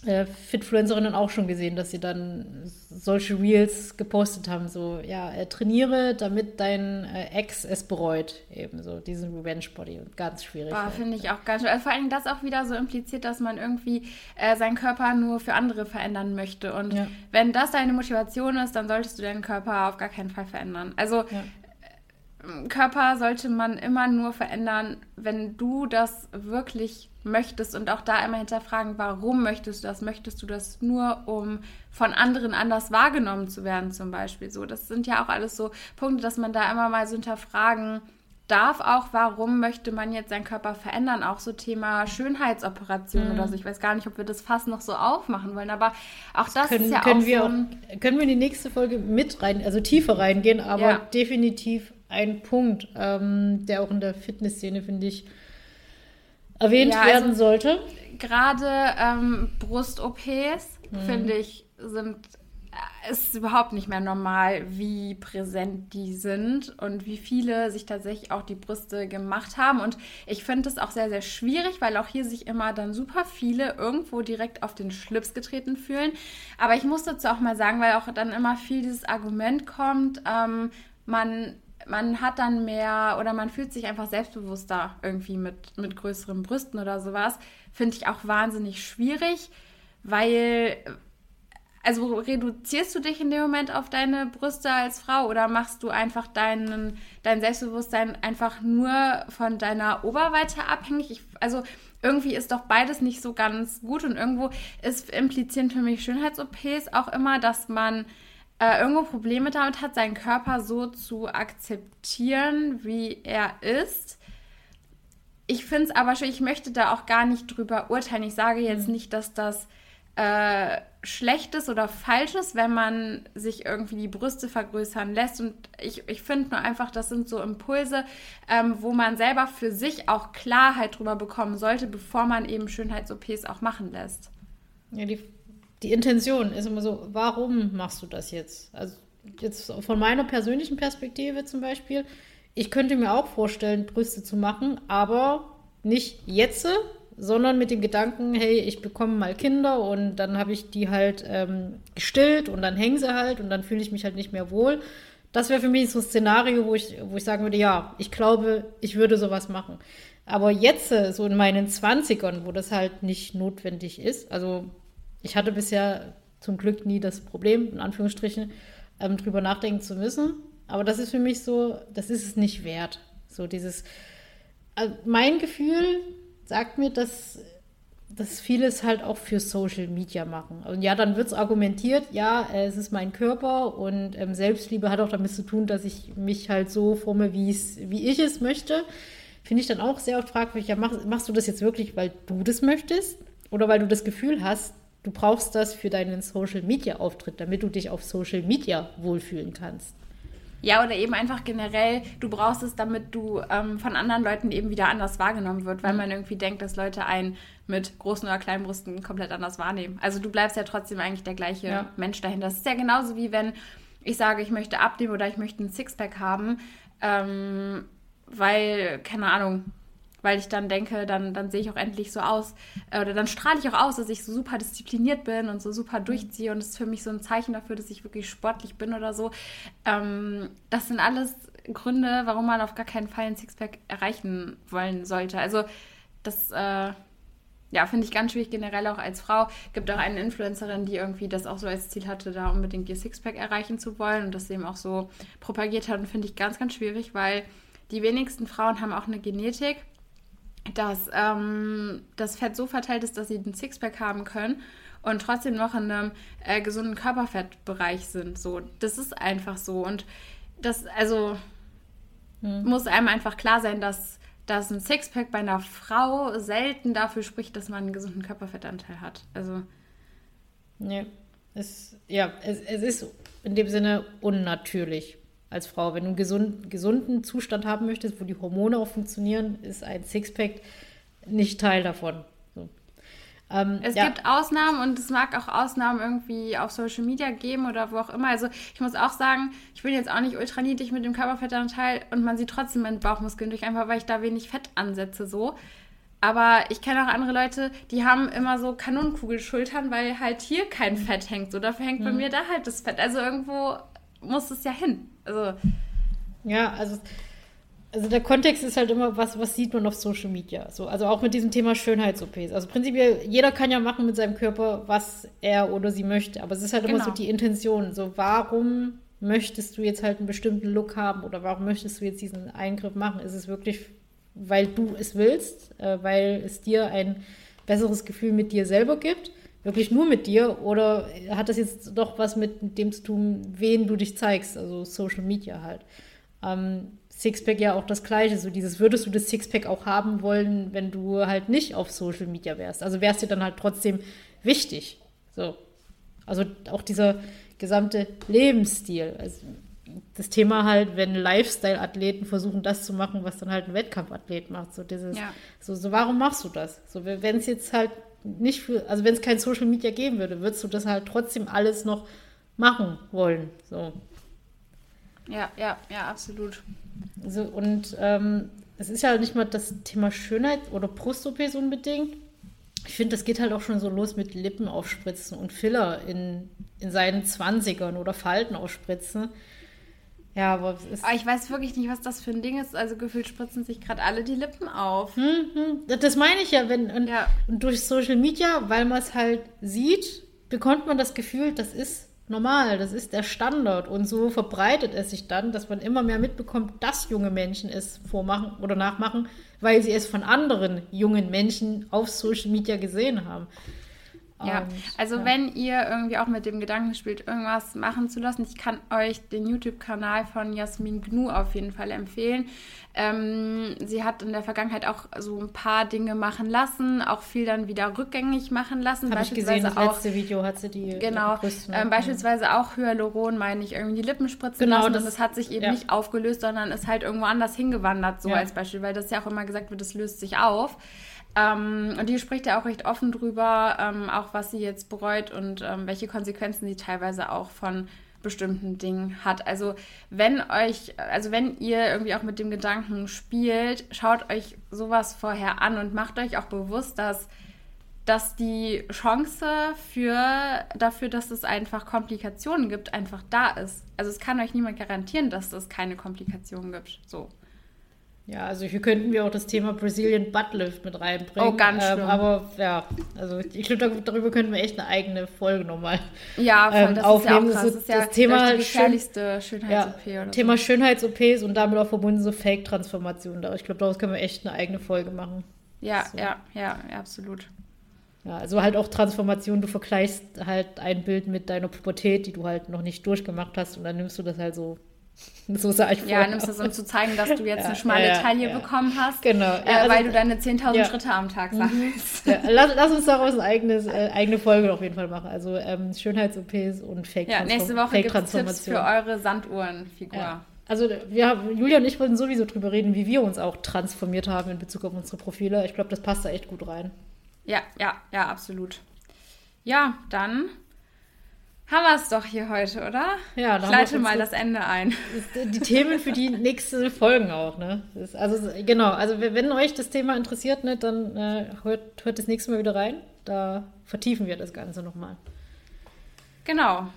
äh, Fitfluencerinnen auch schon gesehen, dass sie dann solche Reels gepostet haben, so, ja, äh, trainiere, damit dein äh, Ex es bereut, eben so, diesen Revenge-Body, ganz schwierig. Halt, finde ich auch ganz schwierig. Also vor allem das auch wieder so impliziert, dass man irgendwie äh, seinen Körper nur für andere verändern möchte und ja. wenn das deine Motivation ist, dann solltest du deinen Körper auf gar keinen Fall verändern. Also, ja. Körper sollte man immer nur verändern, wenn du das wirklich möchtest und auch da immer hinterfragen, warum möchtest du das? Möchtest du das nur, um von anderen anders wahrgenommen zu werden, zum Beispiel? So, das sind ja auch alles so Punkte, dass man da immer mal so hinterfragen darf auch, warum möchte man jetzt seinen Körper verändern? Auch so Thema Schönheitsoperation mhm. oder so. Ich weiß gar nicht, ob wir das fast noch so aufmachen wollen, aber auch das können, ist ja können auch wir so auch, Können wir in die nächste Folge mit rein, also tiefer reingehen, aber ja. definitiv ein Punkt, ähm, der auch in der Fitnessszene, finde ich, erwähnt ja, werden also, sollte. Gerade ähm, Brust-OPs, mhm. finde ich, sind äh, ist überhaupt nicht mehr normal, wie präsent die sind und wie viele sich tatsächlich auch die Brüste gemacht haben. Und ich finde es auch sehr, sehr schwierig, weil auch hier sich immer dann super viele irgendwo direkt auf den Schlips getreten fühlen. Aber ich muss dazu auch mal sagen, weil auch dann immer viel dieses Argument kommt, ähm, man man hat dann mehr oder man fühlt sich einfach selbstbewusster irgendwie mit, mit größeren Brüsten oder sowas. Finde ich auch wahnsinnig schwierig, weil, also reduzierst du dich in dem Moment auf deine Brüste als Frau oder machst du einfach deinen, dein Selbstbewusstsein einfach nur von deiner Oberweite abhängig? Ich, also irgendwie ist doch beides nicht so ganz gut und irgendwo ist implizieren für mich Schönheits-OPs auch immer, dass man äh, irgendwo Probleme damit hat, seinen Körper so zu akzeptieren, wie er ist. Ich finde es aber schon, ich möchte da auch gar nicht drüber urteilen. Ich sage jetzt mhm. nicht, dass das äh, schlecht ist oder falsch ist, wenn man sich irgendwie die Brüste vergrößern lässt. Und ich, ich finde nur einfach, das sind so Impulse, ähm, wo man selber für sich auch Klarheit drüber bekommen sollte, bevor man eben Schönheits-OPs auch machen lässt. Ja, die die Intention ist immer so, warum machst du das jetzt? Also jetzt von meiner persönlichen Perspektive zum Beispiel, ich könnte mir auch vorstellen, Brüste zu machen, aber nicht jetzt, sondern mit dem Gedanken, hey, ich bekomme mal Kinder und dann habe ich die halt ähm, gestillt und dann hängen sie halt und dann fühle ich mich halt nicht mehr wohl. Das wäre für mich so ein Szenario, wo ich, wo ich sagen würde, ja, ich glaube, ich würde sowas machen. Aber jetzt, so in meinen Zwanzigern, wo das halt nicht notwendig ist, also ich hatte bisher zum Glück nie das Problem, in Anführungsstrichen, ähm, drüber nachdenken zu müssen. Aber das ist für mich so, das ist es nicht wert. So dieses, also mein Gefühl sagt mir, dass, dass viele es halt auch für Social Media machen. Und ja, dann wird es argumentiert, ja, es ist mein Körper und ähm, Selbstliebe hat auch damit zu tun, dass ich mich halt so forme, wie ich es möchte. Finde ich dann auch sehr oft fragwürdig, ja, mach, machst du das jetzt wirklich, weil du das möchtest? Oder weil du das Gefühl hast, Du brauchst das für deinen Social Media Auftritt, damit du dich auf Social Media wohlfühlen kannst. Ja, oder eben einfach generell, du brauchst es, damit du ähm, von anderen Leuten eben wieder anders wahrgenommen wird, weil mhm. man irgendwie denkt, dass Leute einen mit großen oder kleinen Brüsten komplett anders wahrnehmen. Also du bleibst ja trotzdem eigentlich der gleiche ja. Mensch dahinter. Das ist ja genauso wie wenn ich sage, ich möchte abnehmen oder ich möchte ein Sixpack haben, ähm, weil, keine Ahnung, weil ich dann denke, dann, dann sehe ich auch endlich so aus, äh, oder dann strahle ich auch aus, dass ich so super diszipliniert bin und so super durchziehe und das ist für mich so ein Zeichen dafür, dass ich wirklich sportlich bin oder so. Ähm, das sind alles Gründe, warum man auf gar keinen Fall ein Sixpack erreichen wollen sollte. Also das, äh, ja, finde ich ganz schwierig generell auch als Frau. Gibt auch eine Influencerin, die irgendwie das auch so als Ziel hatte, da unbedingt ihr Sixpack erreichen zu wollen und das eben auch so propagiert hat und finde ich ganz, ganz schwierig, weil die wenigsten Frauen haben auch eine Genetik, dass ähm, das Fett so verteilt ist, dass sie den Sixpack haben können und trotzdem noch in einem äh, gesunden Körperfettbereich sind. So, das ist einfach so. Und das, also, hm. muss einem einfach klar sein, dass, dass ein Sixpack bei einer Frau selten dafür spricht, dass man einen gesunden Körperfettanteil hat. Also. Ja, es, ja, es, es ist in dem Sinne unnatürlich als Frau. Wenn du einen gesund, gesunden Zustand haben möchtest, wo die Hormone auch funktionieren, ist ein Sixpack nicht Teil davon. So. Ähm, es ja. gibt Ausnahmen und es mag auch Ausnahmen irgendwie auf Social Media geben oder wo auch immer. Also ich muss auch sagen, ich bin jetzt auch nicht ultra niedrig mit dem Körperfettanteil und man sieht trotzdem meinen Bauchmuskeln durch, einfach weil ich da wenig Fett ansetze so. Aber ich kenne auch andere Leute, die haben immer so Kanonenkugelschultern, weil halt hier kein Fett hängt. So, dafür hängt bei mir da halt das Fett. Also irgendwo muss es ja hin. Also. Ja, also, also der Kontext ist halt immer, was, was sieht man auf Social Media? So, also auch mit diesem Thema Schönheits-OPs. Also prinzipiell, jeder kann ja machen mit seinem Körper, was er oder sie möchte. Aber es ist halt immer Genau. so die Intention. So, warum möchtest du jetzt halt einen bestimmten Look haben oder warum möchtest du jetzt diesen Eingriff machen? Ist es wirklich, weil du es willst, äh, weil es dir ein besseres Gefühl mit dir selber gibt? Wirklich nur mit dir? Oder hat das jetzt doch was mit dem zu tun, wen du dich zeigst? Also Social Media halt. Ähm, Sixpack ja auch das Gleiche. So dieses, würdest du das Sixpack auch haben wollen, wenn du halt nicht auf Social Media wärst? Also wärst dir dann halt trotzdem wichtig. So. Also auch dieser gesamte Lebensstil. Also das Thema halt, wenn Lifestyle-Athleten versuchen, das zu machen, was dann halt ein Wettkampfathlet macht. So dieses, Ja. so, so warum machst du das? So, wenn es jetzt halt nicht für, also wenn es kein Social Media geben würde, würdest du das halt trotzdem alles noch machen wollen. So. Ja, ja, ja, absolut. So, und ähm, es ist ja nicht mal das Thema Schönheit oder Brust-OPs unbedingt. Ich finde, das geht halt auch schon so los mit Lippen aufspritzen und Filler in, in seinen Zwanzigern oder Falten aufspritzen. Ja, aber es ist. Aber ich weiß wirklich nicht, was das für ein Ding ist. Also gefühlt spritzen sich gerade alle die Lippen auf. Mhm, Das meine ich ja, wenn und, Ja. und durch Social Media, weil man es halt sieht, bekommt man das Gefühl, das ist normal, das ist der Standard und so verbreitet es sich dann, dass man immer mehr mitbekommt, dass junge Menschen es vormachen oder nachmachen, weil sie es von anderen jungen Menschen auf Social Media gesehen haben. Ja, Und, also ja. wenn ihr irgendwie auch mit dem Gedanken spielt, irgendwas machen zu lassen, ich kann euch den YouTube-Kanal von Jasmin Gnu auf jeden Fall empfehlen. Ähm, sie hat in der Vergangenheit auch so ein paar Dinge machen lassen, auch viel dann wieder rückgängig machen lassen. habe ich gesehen, das auch letzte Video hat sie die Genau, ihre Brüste, ne? ähm, beispielsweise auch Hyaluron, meine ich, irgendwie die Lippen spritzen Genau, lassen das- und das hat sich eben ja. nicht aufgelöst, sondern ist halt irgendwo anders hingewandert, so Ja. als Beispiel, weil das ja auch immer gesagt wird, das löst sich auf. Ähm, und die spricht ja auch recht offen drüber, ähm, auch was sie jetzt bereut und ähm, welche Konsequenzen sie teilweise auch von bestimmten Dingen hat. Also wenn euch, also wenn ihr irgendwie auch mit dem Gedanken spielt, schaut euch sowas vorher an und macht euch auch bewusst, dass dass die Chance für, dafür, dass es einfach Komplikationen gibt, einfach da ist. Also es kann euch niemand garantieren, dass es keine Komplikationen gibt. So. Ja, also hier könnten wir auch das Thema Brazilian Buttlift mit reinbringen. Oh, ganz ähm, schlimm. Aber ja, also ich glaube, darüber könnten wir echt eine eigene Folge nochmal Ja, voll, Ähm, das aufnehmen. ist ja auch Das krass. ist Das ist ja das Thema die schön- gefährlichste ja, Schönheits-OP oder Thema so. Schönheits-OPs und damit auch verbunden so Fake-Transformationen. Ich glaube, daraus können wir echt eine eigene Folge machen. Ja, so. ja, ja, ja, absolut. Ja, also halt auch Transformation, du vergleichst halt ein Bild mit deiner Pubertät, die du halt noch nicht durchgemacht hast und dann nimmst du das halt so, [laughs] so sag ich Ja, vor. nimmst du es, um zu zeigen, dass du jetzt Ja, eine schmale ja, ja, Taille ja. bekommen hast. Genau. Äh, Ja, also- weil du deine 10.000 ja. Schritte am Tag sammelst. Ja, lass, lass uns daraus eine eigenes, äh, eigene Folge auf jeden Fall machen. Also ähm, Schönheits-OPs und Fake Ja, nächste Woche gibt es Tipps Fake-Transformation. für eure Sanduhrenfigur. Ja. Also wir, haben- Julia und ich wollten sowieso drüber reden, wie wir uns auch transformiert haben in Bezug auf unsere Profile. Ich glaube, das passt da echt gut rein. Ja, ja, ja, absolut. Ja, dann haben wir es doch hier heute, oder? Ja, da ich haben wir leite mal das Ende ein. Die Themen für die nächsten Folgen auch, ne? Also genau, also wenn euch das Thema interessiert, ne, dann äh, hört, hört das nächste Mal wieder rein. Da vertiefen wir das Ganze nochmal. Genau.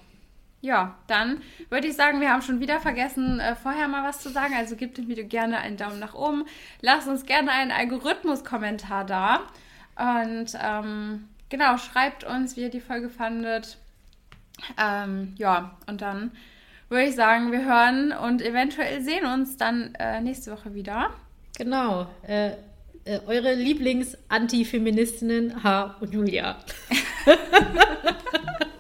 Ja, dann würde ich sagen, wir haben schon wieder vergessen, äh, vorher mal was zu sagen. Also gebt dem Video gerne einen Daumen nach oben. Lasst uns gerne einen Algorithmus-Kommentar da. Und ähm, genau, schreibt uns, wie ihr die Folge fandet. Ähm, ja, und dann würde ich sagen, wir hören und eventuell sehen uns dann äh, nächste Woche wieder. Genau. Äh, äh, eure Lieblings-Antifeministinnen H und Julia. [laughs] [laughs]